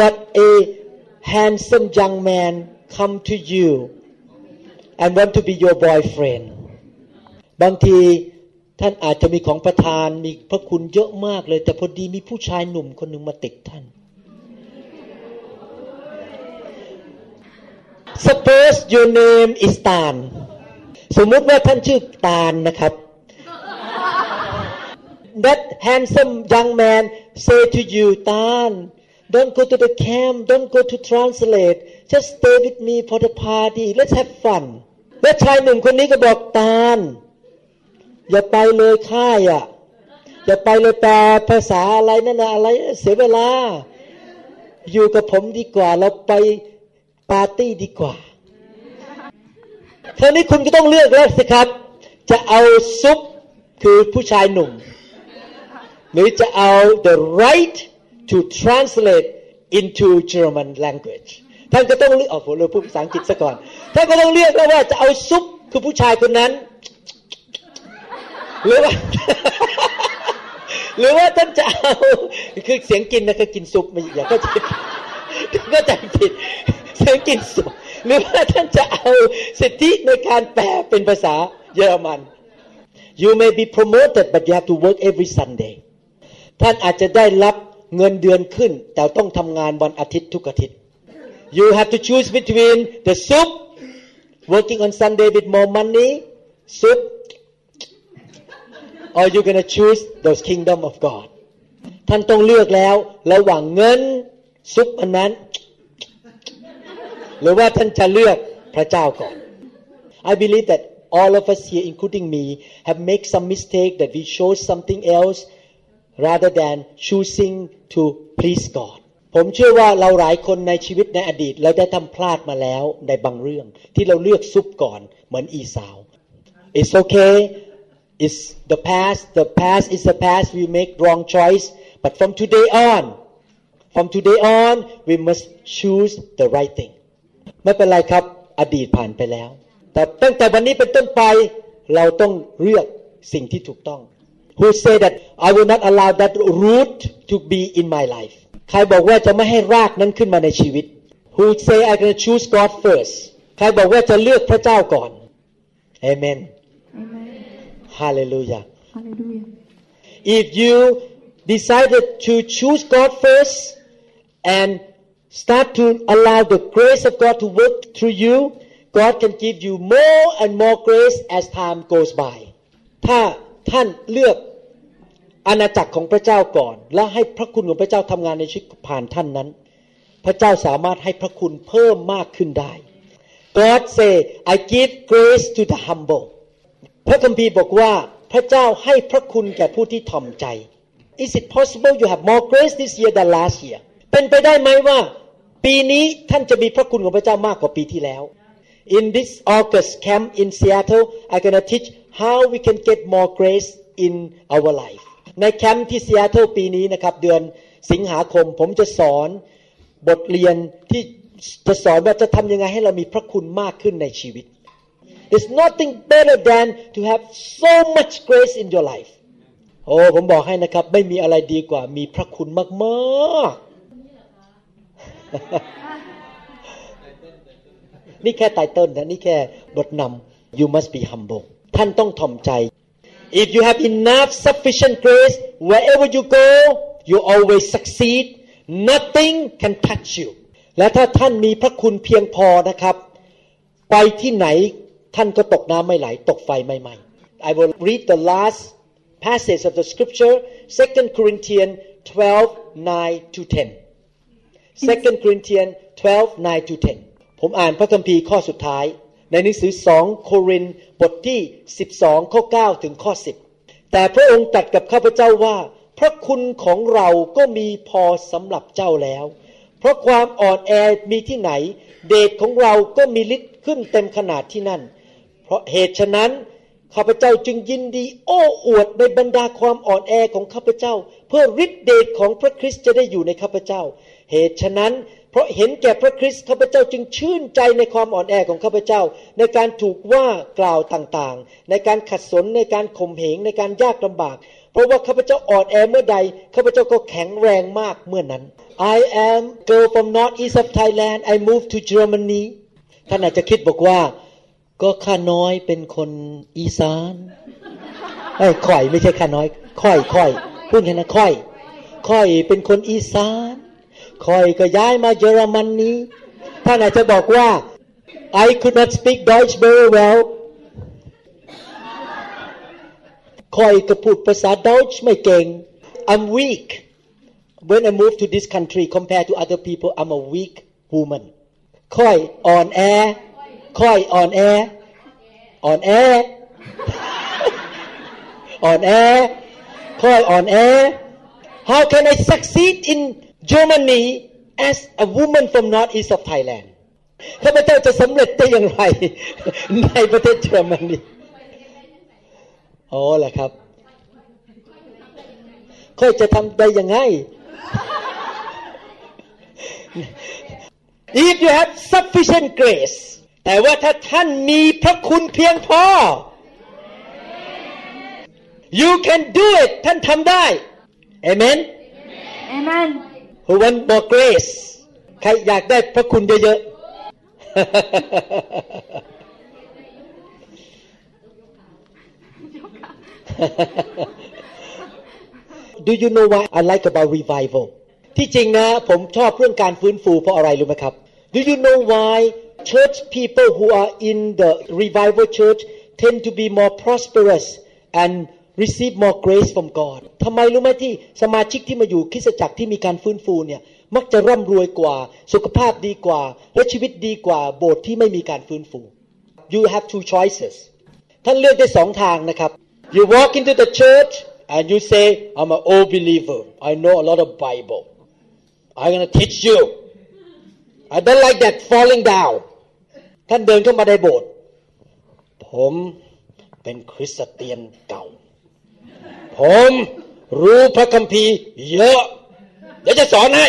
but a handsome young man come to you and want to be your boyfriend บางทีท่านอาจจะมีของประทานมีพระคุณเยอะมากเลย แต่พอดีมีผู้ชายหนุ่มคนหนึ่งมาติดท่าน Suppose your name is ตาลสมมุติว่าท่านชื่อตาลนะครับ That handsome young man say to you ตาล Don't go to the camp don't go to translate just stay with me for the party let's have fun และชายหนุ่มคนนี้ก็บอกตาล อย่าไปเลยค่ายอะอย่าไปเลยแปลภาษาอะไรนั่นนะอะไรเสียเวลา อยู่กับผมดีกว่าเราไป ปาร์ตี้ดีกว่าคราวนี้คุณก็ต้องเลือกแล้วสิครับ จะเอาซุปคือผู้ชายหนุ่ม หรือจะเอา the right to translate into German language ท่านก็ต้องเลือกอ๋อผมเลยพูดภาษาอังกฤษซะก่อน ท่านก็ต้องเลือกแล้วว่าจะเอาซุปคือผู้ชายคนนั้น หรือว่า หรือว่าท่านจะเอา คือเสียงกินนะคือกินซุปไม่อย่าก็จะก็ใจผิด เสียงกินซุปหรือว่าท่านจะเอาสิทธิในการแปลเป็นภาษาเยอรมัน you may be promoted but you have to work every Sunday ท่านอาจจะได้รับเงินเดือนขึ้น แต่ต้องทำงานวันอาทิตย์ทุกอาทิตย์ you have to choose between the soup working on Sunday with more money soup or you gonna choose the kingdom of God ท่านต้องเลือกแล้วระหว่างเงินซุปอันนั้น หรือว่าท่านจะเลือกพระเจ้าก่อน I believe that all of us here, including me, have made some mistake that we chose something else rather than choosing to please God. ผมเชื่อว่าเราหลายคนในชีวิตในอดีต เราได้ทำพลาดมาแล้วในบางเรื่อง ที่เราเลือกซุปก่อนเหมือนอีสาว It's okay It's the past the past is the past we make wrong choice but from today on from today on we must choose the right thing ไม่เป็นไรครับ อดีตผ่านไปแล้ว แต่ตั้งแต่วันนี้เป็นต้นไปเราต้องเลือกสิ่งที่ถูกต้อง Who say that I will not allow that root to be in my life ใครบอกว่าจะไม่ให้รากนั้นขึ้นมาในชีวิต Who say I gonna choose God first ใครบอกว่าจะเลือกพระเจ้าก่อน Amen Amen. Hallelujah Halleluja. if you decided to choose God first and start to allow the grace of God to work through you, God can give you more and more grace as time goes by. ถ้าท่านเลือกอาณาจักรของพระเจ้าก่อน และให้พระคุณของพระเจ้าทำงานในชีวิตผ่านท่านนั้น พระเจ้าสามารถให้พระคุณเพิ่มมากขึ้นได้ God say I give grace to the humble พระคัมภีร์บอกว่าพระเจ้าให้พระคุณแก่ผู้ที่ถ่อมใจ Is it possible you have more grace this year than last year เป็นไปได้ไหมว่า ปีนี้ท่านจะมีพระคุณของพระเจ้ามากกว่าปีที่แล้ว In this August camp in Seattle I'm gonna teach how we can get more grace in our life ในแคมป์ที่ Seattle ปีนี้นะครับ เดือนสิงหาคมผมจะสอนบทเรียนที่จะสอนว่าจะทำยังไงให้เรามีพระคุณมากขึ้นในชีวิต There's nothing better than to have so much grace in your life โอ้ผมบอกให้นะครับ ไม่มีอะไรดีกว่ามีพระคุณมากๆ นี่แค่ไตเติ้ลนะนี่แค่บทนำ you must be humble ท่านต้องถ่อมใจ if you have enough sufficient grace wherever you go you always succeed nothing can touch you และถ้าท่านมีพระคุณเพียงพอนะครับ ไปที่ไหนท่านก็ตกน้ำไม่ไหล ตกไฟไม่ไหม้ I will read the last passage of the scripture 2 Corinthians 12 9 to 10 2 Corinthians 12 9 to 10 ผมอ่านพระคัมภีร์ข้อสุดท้าย ในหนังสือ 2 โครินบทที่ 12 ข้อ 9 ถึงข้อ 10 แต่พระองค์ตรัสกับข้าพเจ้าว่า พระคุณของเราก็มีพอสำหรับเจ้าแล้ว เพราะความอ่อนแอมีที่ไหน เดชของเราก็มีฤทธิ์ขึ้นเต็มขนาดที่นั่น เพราะเหตุฉะนั้นข้าพเจ้าจึงยินดี โอ้อวดในบรรดาความอ่อนแอของข้าพเจ้า เพื่อฤทธิเดชของพระคริสต์จะได้อยู่ในข้าพเจ้า เหตุฉะนั้น เพราะเห็นแก่พระคริสต์ข้าพเจ้าจึงชื่นใจในความอ่อนแอของข้าพเจ้า ในการถูกว่ากล่าวต่างๆ ในการขัดสนในการข่มเหงในการยากลำบาก เพราะว่าข้าพเจ้าอ่อนแอเมื่อใดข้าพเจ้าก็แข็งแรงมากเมื่อนั้น I am girl from north east of Thailand I moved to Germany ท่านอาจจะคิดบอกว่า ก็ข้าน้อยเป็นคนอีสานเอ้ค่อยไม่ใช่ข้าน้อย ค่อยค่อยพูดแค่นั้นค่อย ค่อยเป็นคนอีสาน คอยก็ย้ายมาเยอรมนนี้ท่านอาจจะบอกว่า I could not speak Deutsch very well คอยก็พูดภาษา Deutsch ไม่เก่ง I'm weak when I moved to this country compared to other people I'm a weak woman ค่อยอ่อนแอค่อยอ่อนแออ่อนแออ่อนแอค่อยอ่อนแอ How can I succeed in Germany as a woman from north east of Thailand ข้าพเจ้าจะสำเร็จได้อย่างไร ในประเทศเยอรมนีอ๋อเหรอครับ ค่อยจะทำได้ยังไง If you have sufficient grace แต่ว่าถ้าท่านมีพระคุณเพียงพอ you can do it ท่านทำได้ Amen Amen. Who want more grace ใครอยากได้พระคุณเยอะๆ Do you know why I like about revival ที่จริงนะ ผมชอบเรื่องการฟื้นฟูเพราะอะไรรู้ไหมครับ Do you know why church people who are in the revival church tend to be more prosperous and receive more grace from God ทำไมรู้ไหมที่สมาชิกที่มาอยู่คริสตจักรที่มีการฟื้นฟูเนี่ยมักจะร่ำรวยกว่า สุขภาพดีกว่า และชีวิตดีกว่าโบสถ์ที่ไม่มีการฟื้นฟู You have two choices ท่านเลือกได้สองทางนะครับ you walk into the church and you say I'm an old believer I know a lot of Bible I'm gonna teach you I don't like that falling down ท่านเดินเข้ามาในโบสถ์ผมเป็นคริสเตียนเก่า ผมรู้พระคัมภีร์เยอะ เดี๋ยวจะสอนให้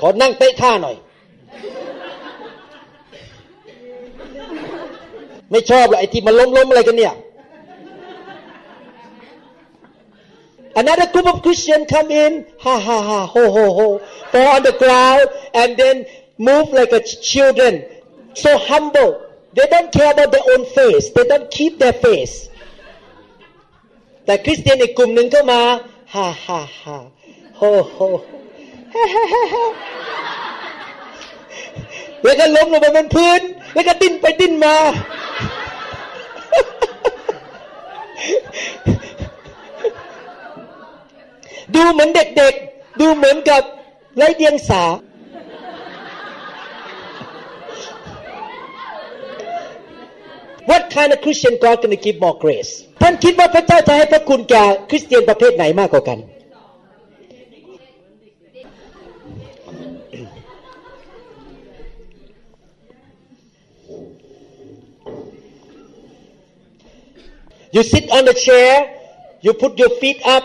ขอนั่งเตะท่าหน่อย ไม่ชอบเลยไอ้ที่มันล้มๆอะไรกันเนี่ย Another group of Christians come in, ha ha ha, ho ho ho, fall on the ground and then move like a children, so humble. They don't care about their own face. They don't keep their face. แต่คริสเตียนอีกกลุ่มหนึ่งเข้ามาฮ่าฮ่าฮ่าโฮโฮแล้วก็ล้มลงไปบนพื้น แล้วก็ดิ้นไปดิ้นมา ดูเหมือนเด็กๆ ดูเหมือนกับไร้เดียงสา What kind of Christian God gonna give more grace ท่านคิดว่าพระเจ้าจะให้พระคุณแก่คริสเตียนประเภทไหนมากกว่ากัน You sit on the chair, you put your feet up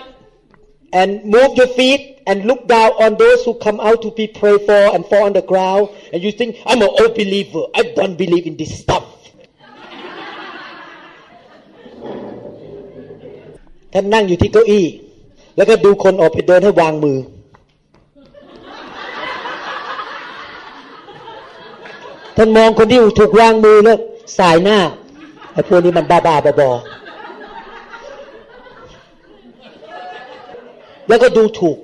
and move your feet and look down on those who come out to be prayed for and fall on the ground and you think, I'm an old believer. I don't believe in this stuff. ท่านนั่งอยู่ที่เก้าอี้ แล้วก็ดูคนออกไปเดินให้วางมือ ท่านมองคนที่ถูกวางมือแล้วสายหน้าไอ้พวกนี้มันบ้าบ้าบอบอแล้วก็ดูถูก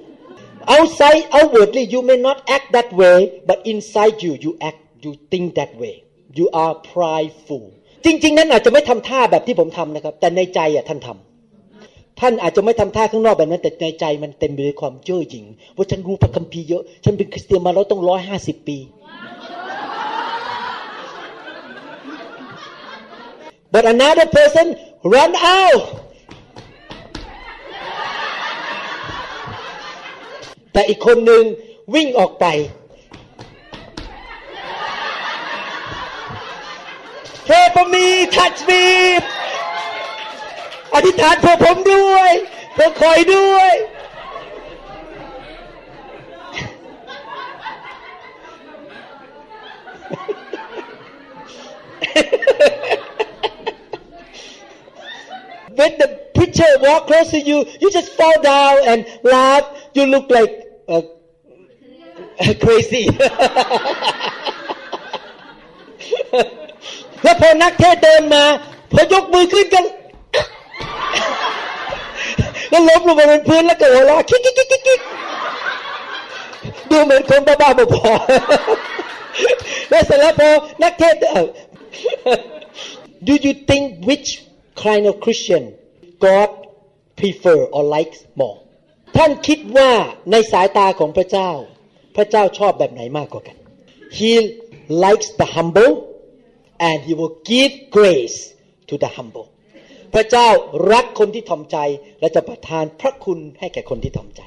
outside outwardly you may not act that way but inside you you act you think that way you are prideful จริง ๆ นั้นอาจจะไม่ทำท่าแบบที่ผมทำนะครับ แต่ในใจอะท่านทำ ท่านอาจจะไม่ทำท่าข้างนอกแบบนั้น แต่ในใจมันเต็มไปด้วยความเย่อหยิ่งว่าฉันรู้พระคัมภีร์เยอะ ฉันเป็นคริสเตียนมาแล้วต้องร้อยห้าสิบปี but another person run out แต่อีกคนหนึ่งวิ่งออกไป Pray for me touch me อธิษฐานเพื่อผมด้วยเพื่อคอยด้วย When the preacher walk close to you, you just fall down and laugh. You look like uh, crazy. แล้วพอนักเทศเดินมาพอยกมือขึ้นกัน แล้วล้มลงไปบนพื้นแล้วก็หัวเราะคิกคิกคิกคิกดูเหมือนคนบ้าๆบอๆแล้วเสร็จแล้วพอนักเทศ Do you think which kind of Christian God prefer or likes more ท่านคิดว่าในสายตาของพระเจ้า พระเจ้าชอบแบบไหนมากกว่ากัน He likes the humble and he will give grace to the humble พระเจ้ารักคนที่ทอมใจ และจะประทานพระคุณให้แก่คนที่ทอมใจ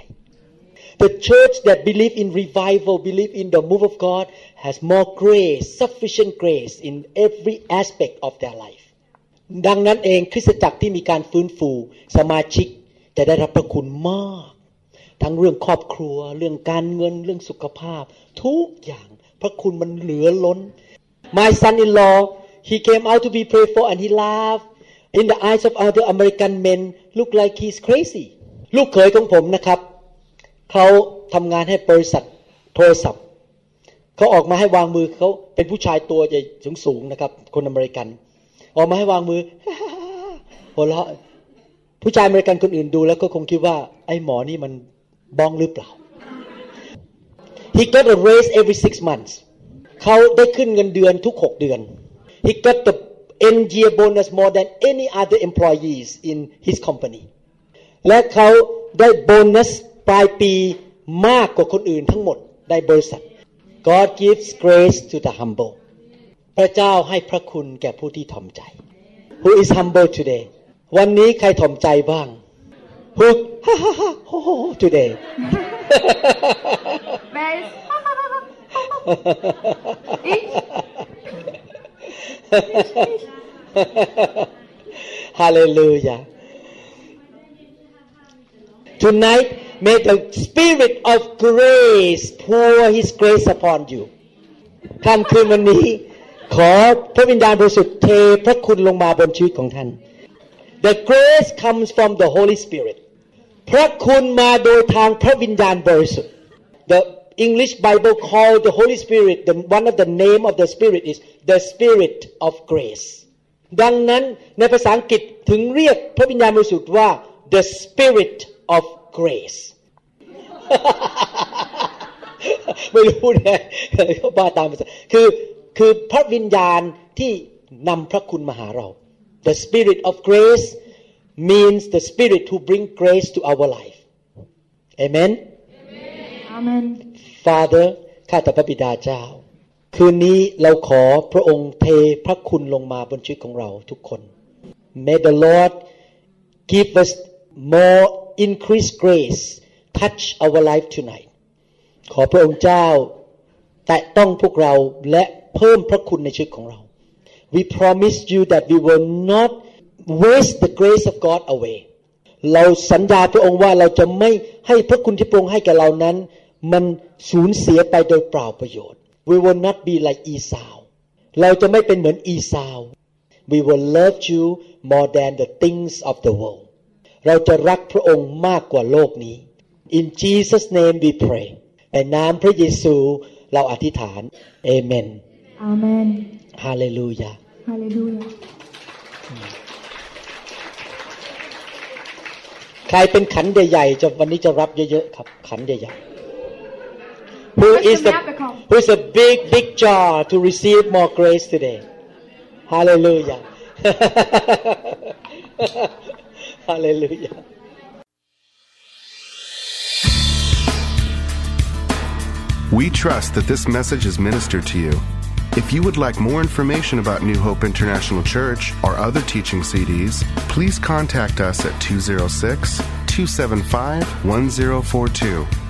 The church that believe in revival, believe in the move of God, has more grace, sufficient grace in every aspect of their life. ดังนั้นเองคริสตจักรที่มีการฟื้นฟูสมาชิกจะได้รับพระคุณมาก ทั้งเรื่องครอบครัว เรื่องการเงินเรื่องสุขภาพ ทุกอย่างพระคุณมันเหลือล้น My son-in-law he came out to be prayed for and he laughed in the eyes of other American men look like he's crazy ลูกเขยของผมนะครับ เขาทำงานให้บริษัทโทรศัพท์ เขาออกมาให้วางมือเขาเป็นผู้ชายตัวใหญ่สูงสูงนะครับ คนอเมริกัน ออกมาให้วางมือหัวเราะผู้ชายอเมริกันคนอื่นดูแล้วก็คงคิดว่า ไอ้หมอนี่มันบ้องหรือเปล่า He got a raise every six months เขาได้ขึ้นเงินเดือนทุกหกเดือน He got the end year bonus more than any other employees in his company และเขาได้โบนัสปลายปีมากกว่าคนอื่นทั้งหมดในบริษัท God gives grace to the humble พระเจ้าให้พระคุณแก่ผู้ที่ทอมใจ who is humble today วันนี้ใครถ่อมใจบ้าง who ha ha ha ho ho today Wer ist? ich? Hallelujah. Tonight, may the Spirit of grace pour His grace upon you. ค่ำคืนวันนี้ ขอพระวิญญาณบริสุทธิ์เทพระคุณลงมาบนชีวิตของท่าน The grace comes from the Holy Spirit พระคุณมาโดยทางพระวิญญาณบริสุทธิ์ The English Bible call the Holy Spirit the one of the name of the Spirit is the Spirit of grace ดังนั้นในภาษาอังกฤษถึงเรียกพระวิญญาณบริสุทธิ์ว่า the Spirit of grace ไม่รู้นะเขาบ้าตามภาษาคือคือพระวิญญาณที่นำพระคุณมาหาเรา the Spirit of grace means the Spirit who bring grace to our life Amen Amen. Father ข้าแต่พระบิดาเจ้า คืนนี้เราขอพระองค์เทพระคุณลงมาบนชีวิตของเราทุกคน May the Lord give us more increased grace touch our life tonight ขอพระองค์เจ้า แตะต้องพวกเราและเพิ่มพระคุณในชีวิตของเรา We promise you that we will not waste the grace of God away เราสัญญาพระองค์ว่าเราจะไม่ให้พระคุณที่พระองค์ให้แก่เรานั้น มันสูญเสียไปโดยเปล่าประโยชน์ We will not be like Esau เราจะไม่เป็นเหมือนอีสาว We will love you more than the things of the world เราจะรักพระองค์มากกว่าโลกนี้ In Jesus name we pray ในนามพระเยซูเราอธิษฐาน Amen Amen. Hallelujah Halleluja. ใครเป็นขันใหญ่ๆจะวันนี้จะรับเยอะๆครับขันใหญ่ๆ Who is the Who is a big big jar to receive more grace today Hallelujah Hallelujah We trust that this message is ministered to you. If you would like more information about New Hope International Church or other teaching CDs, please contact us at 206 275 1042.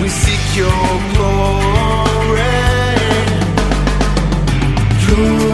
We seek your glory. Lord,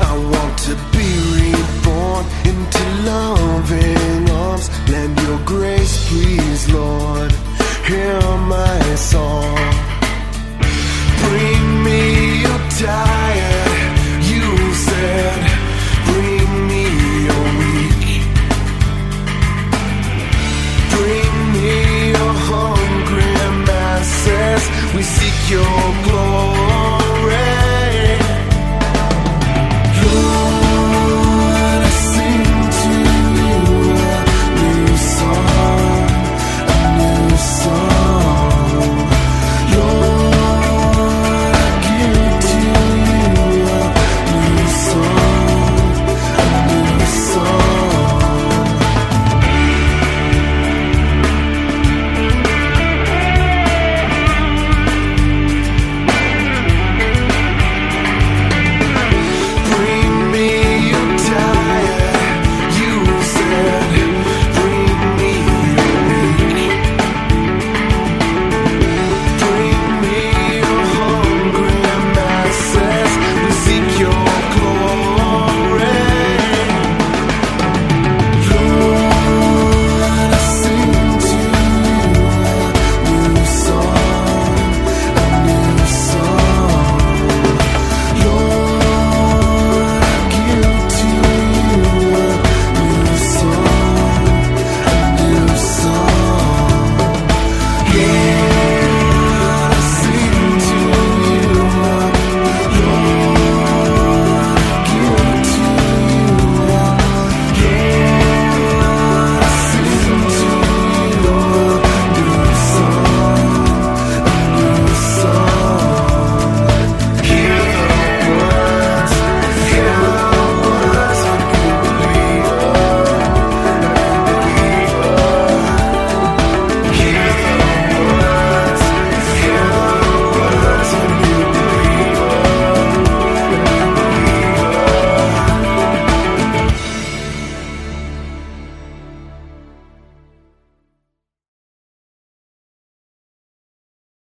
I want to be reborn into loving arms. Lend your grace, please, Lord. Hear my song.